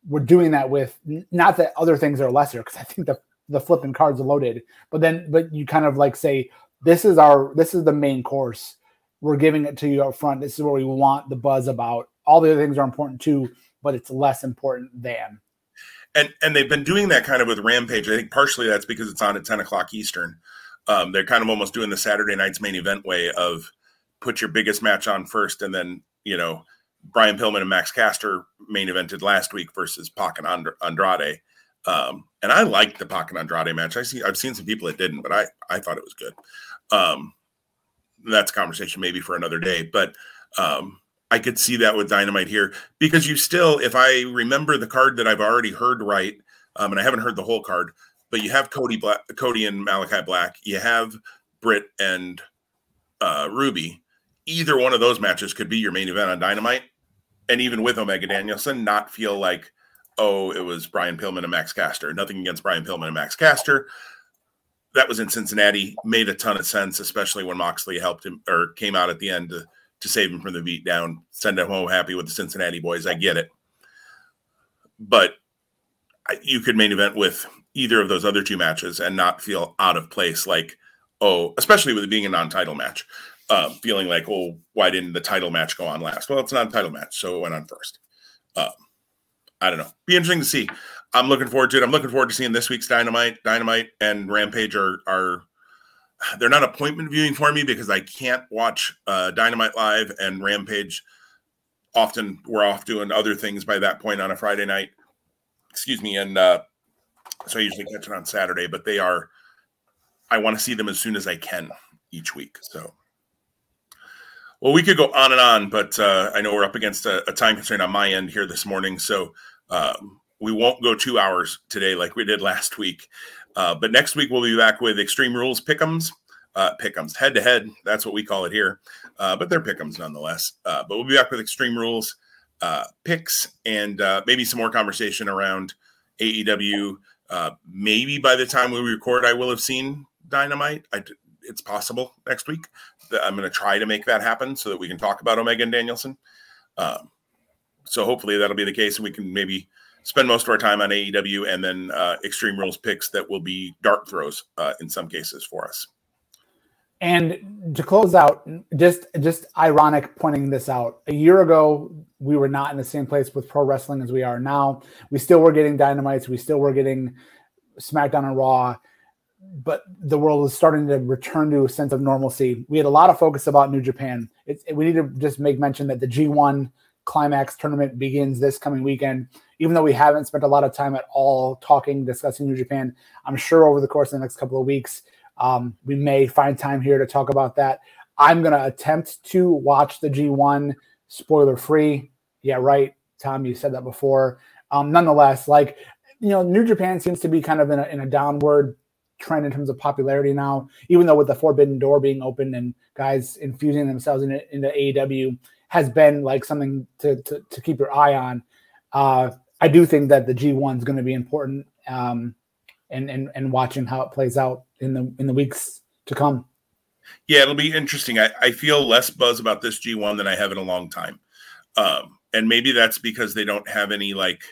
we're doing that with not that other things are lesser because I think the the flipping cards are loaded, but then but you kind of like say this is our this is the main course. We're giving it to you up front. This is where we want the buzz about. All the other things are important too, but it's less important than. And and they've been doing that kind of with Rampage. I think partially that's because it's on at ten o'clock Eastern. Um, they're kind of almost doing the Saturday night's main event way of put your biggest match on first, and then you know Brian Pillman and Max Caster main evented last week versus Pac and Andrade. Um, and I liked the Pac and Andrade match. I see I've seen some people that didn't, but I I thought it was good. Um, that's conversation maybe for another day, but um, I could see that with Dynamite here because you still, if I remember the card that I've already heard right, um, and I haven't heard the whole card, but you have Cody Black, Cody and Malakai Black, you have Britt and uh, Ruby. Either one of those matches could be your main event on Dynamite, and even with Omega Danielson, not feel like, oh, it was Brian Pillman and Max Caster. Nothing against Brian Pillman and Max Caster. That was in Cincinnati. Made a ton of sense, especially when Moxley helped him or came out at the end to, to save him from the beat down, send him home happy with the Cincinnati boys. I get it. But you could main event with either of those other two matches and not feel out of place, like, oh, especially with it being a non title match, uh, feeling like, oh, why didn't the title match go on last? Well, it's not a title match, so it went on first. Um, I don't know. Be interesting to see. I'm looking forward to it. I'm looking forward to seeing this week's Dynamite. Dynamite and Rampage are are [SIGHS] they're not appointment viewing for me because I can't watch uh, Dynamite live and Rampage. Often we're off doing other things by that point on a Friday night. Excuse me, and uh, so I usually catch it on Saturday. But they are. I want to see them as soon as I can each week. So well, we could go on and on, but uh, I know we're up against a, a, time constraint on my end here this morning, so um, we won't go two hours today like we did last week. Uh, but next week we'll be back with Extreme Rules Pick'ems, uh, Pick'ems head to head. That's what we call it here, uh, but they're Pick'ems nonetheless. Uh, but we'll be back with Extreme Rules uh, picks and uh, maybe some more conversation around AEW. Uh, maybe by the time we record, I will have seen Dynamite. I, it's possible next week. I'm going to try to make that happen so that we can talk about Omega and Danielson. Um, so hopefully that'll be the case, and we can maybe spend most of our time on AEW and then uh, Extreme Rules picks that will be dart throws uh, in some cases for us. And to close out, just just ironic pointing this out. A year ago, we were not in the same place with pro wrestling as we are now. We still were getting dynamites. We still were getting SmackDown and Raw but the world is starting to return to a sense of normalcy. We had a lot of focus about New Japan. It's, we need to just make mention that the G1 Climax tournament begins this coming weekend. Even though we haven't spent a lot of time at all talking, discussing New Japan, I'm sure over the course of the next couple of weeks, um, we may find time here to talk about that. I'm going to attempt to watch the G1 spoiler free. Yeah, right. Tom, you said that before. Um, nonetheless, like, you know, New Japan seems to be kind of in a, in a downward trend in terms of popularity now, even though with the forbidden door being open and guys infusing themselves into, into AEW has been like something to, to, to keep your eye on. Uh, I do think that the G1 is going to be important um, and, and, and watching how it plays out in the, in the weeks to come. Yeah, it'll be interesting. I, I feel less buzz about this G1 than I have in a long time. Um, and maybe that's because they don't have any like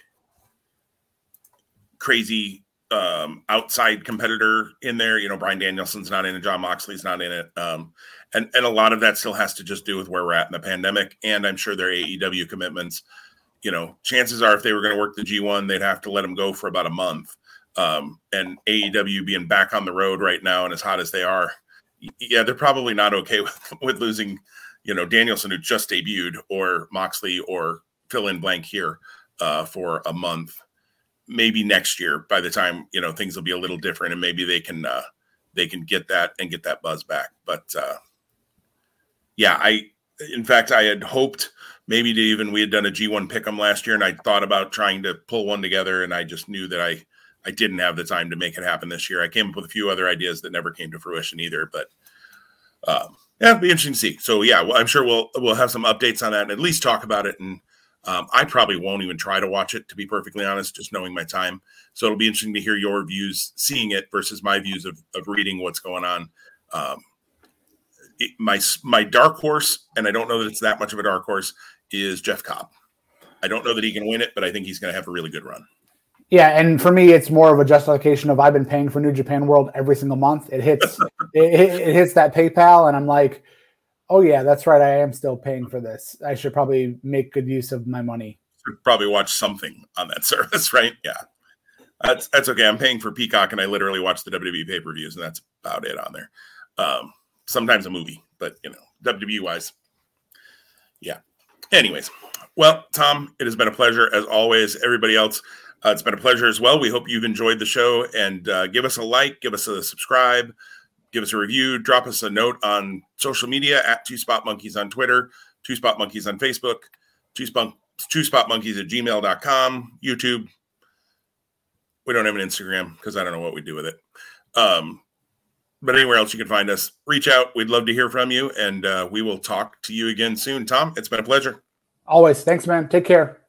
crazy um, outside competitor in there. You know, Bryan Danielson's not in it, Jon Moxley's not in it. Um, and, and a lot of that still has to just do with where we're at in the pandemic. And I'm sure their AEW commitments, you know, chances are if they were going to work the G1, they'd have to let them go for about a month. Um, and AEW being back on the road right now and as hot as they are, yeah, they're probably not okay [LAUGHS] with, with losing, you know, Danielson who just debuted or Moxley or fill in blank here uh, for a month maybe next year by the time you know things will be a little different and maybe they can uh they can get that and get that buzz back. But uh yeah i in fact i had hoped maybe to even we had done a g1 pick 'em last year and i thought about trying to pull one together and i just knew that i i didn't have the time to make it happen this year. I came up with a few other ideas that never came to fruition either but um yeah it'll be interesting to see. So yeah well, i'm sure we'll we'll have some updates on that and at least talk about it and um, I probably won't even try to watch it, to be perfectly honest, just knowing my time. So it'll be interesting to hear your views seeing it versus my views of, of reading what's going on. Um, it, my my dark horse, and I don't know that it's that much of a dark horse, is Jeff Cobb. I don't know that he can win it, but I think he's going to have a really good run. Yeah, and for me, it's more of a justification of I've been paying for New Japan World every single month. It hits [LAUGHS] it, it hits that PayPal, and I'm like, oh yeah, that's right. I am still paying for this. I should probably make good use of my money. Should probably watch something on that [LAUGHS] service, right? Yeah. That's that's okay. I'm paying for Peacock and I literally watch the WWE pay-per-views, and that's about it on there. Um, sometimes a movie, but you know, WWE wise. Yeah. Anyways, well, Tom, it has been a pleasure as always. Everybody else, uh, it's been a pleasure as well. We hope you've enjoyed the show and uh, give us a like, give us a subscribe give us a review, drop us a note on social media at Two Spot Monkeys on Twitter, Two Spot Monkeys on Facebook, Two Spot, two spot monkeys at gmail.com, YouTube. We don't have an Instagram because I don't know what we do with it. Um, but anywhere else you can find us, reach out. We'd love to hear from you, and uh, we will talk to you again soon. Tom, it's been a pleasure. Always. Thanks, man. Take care.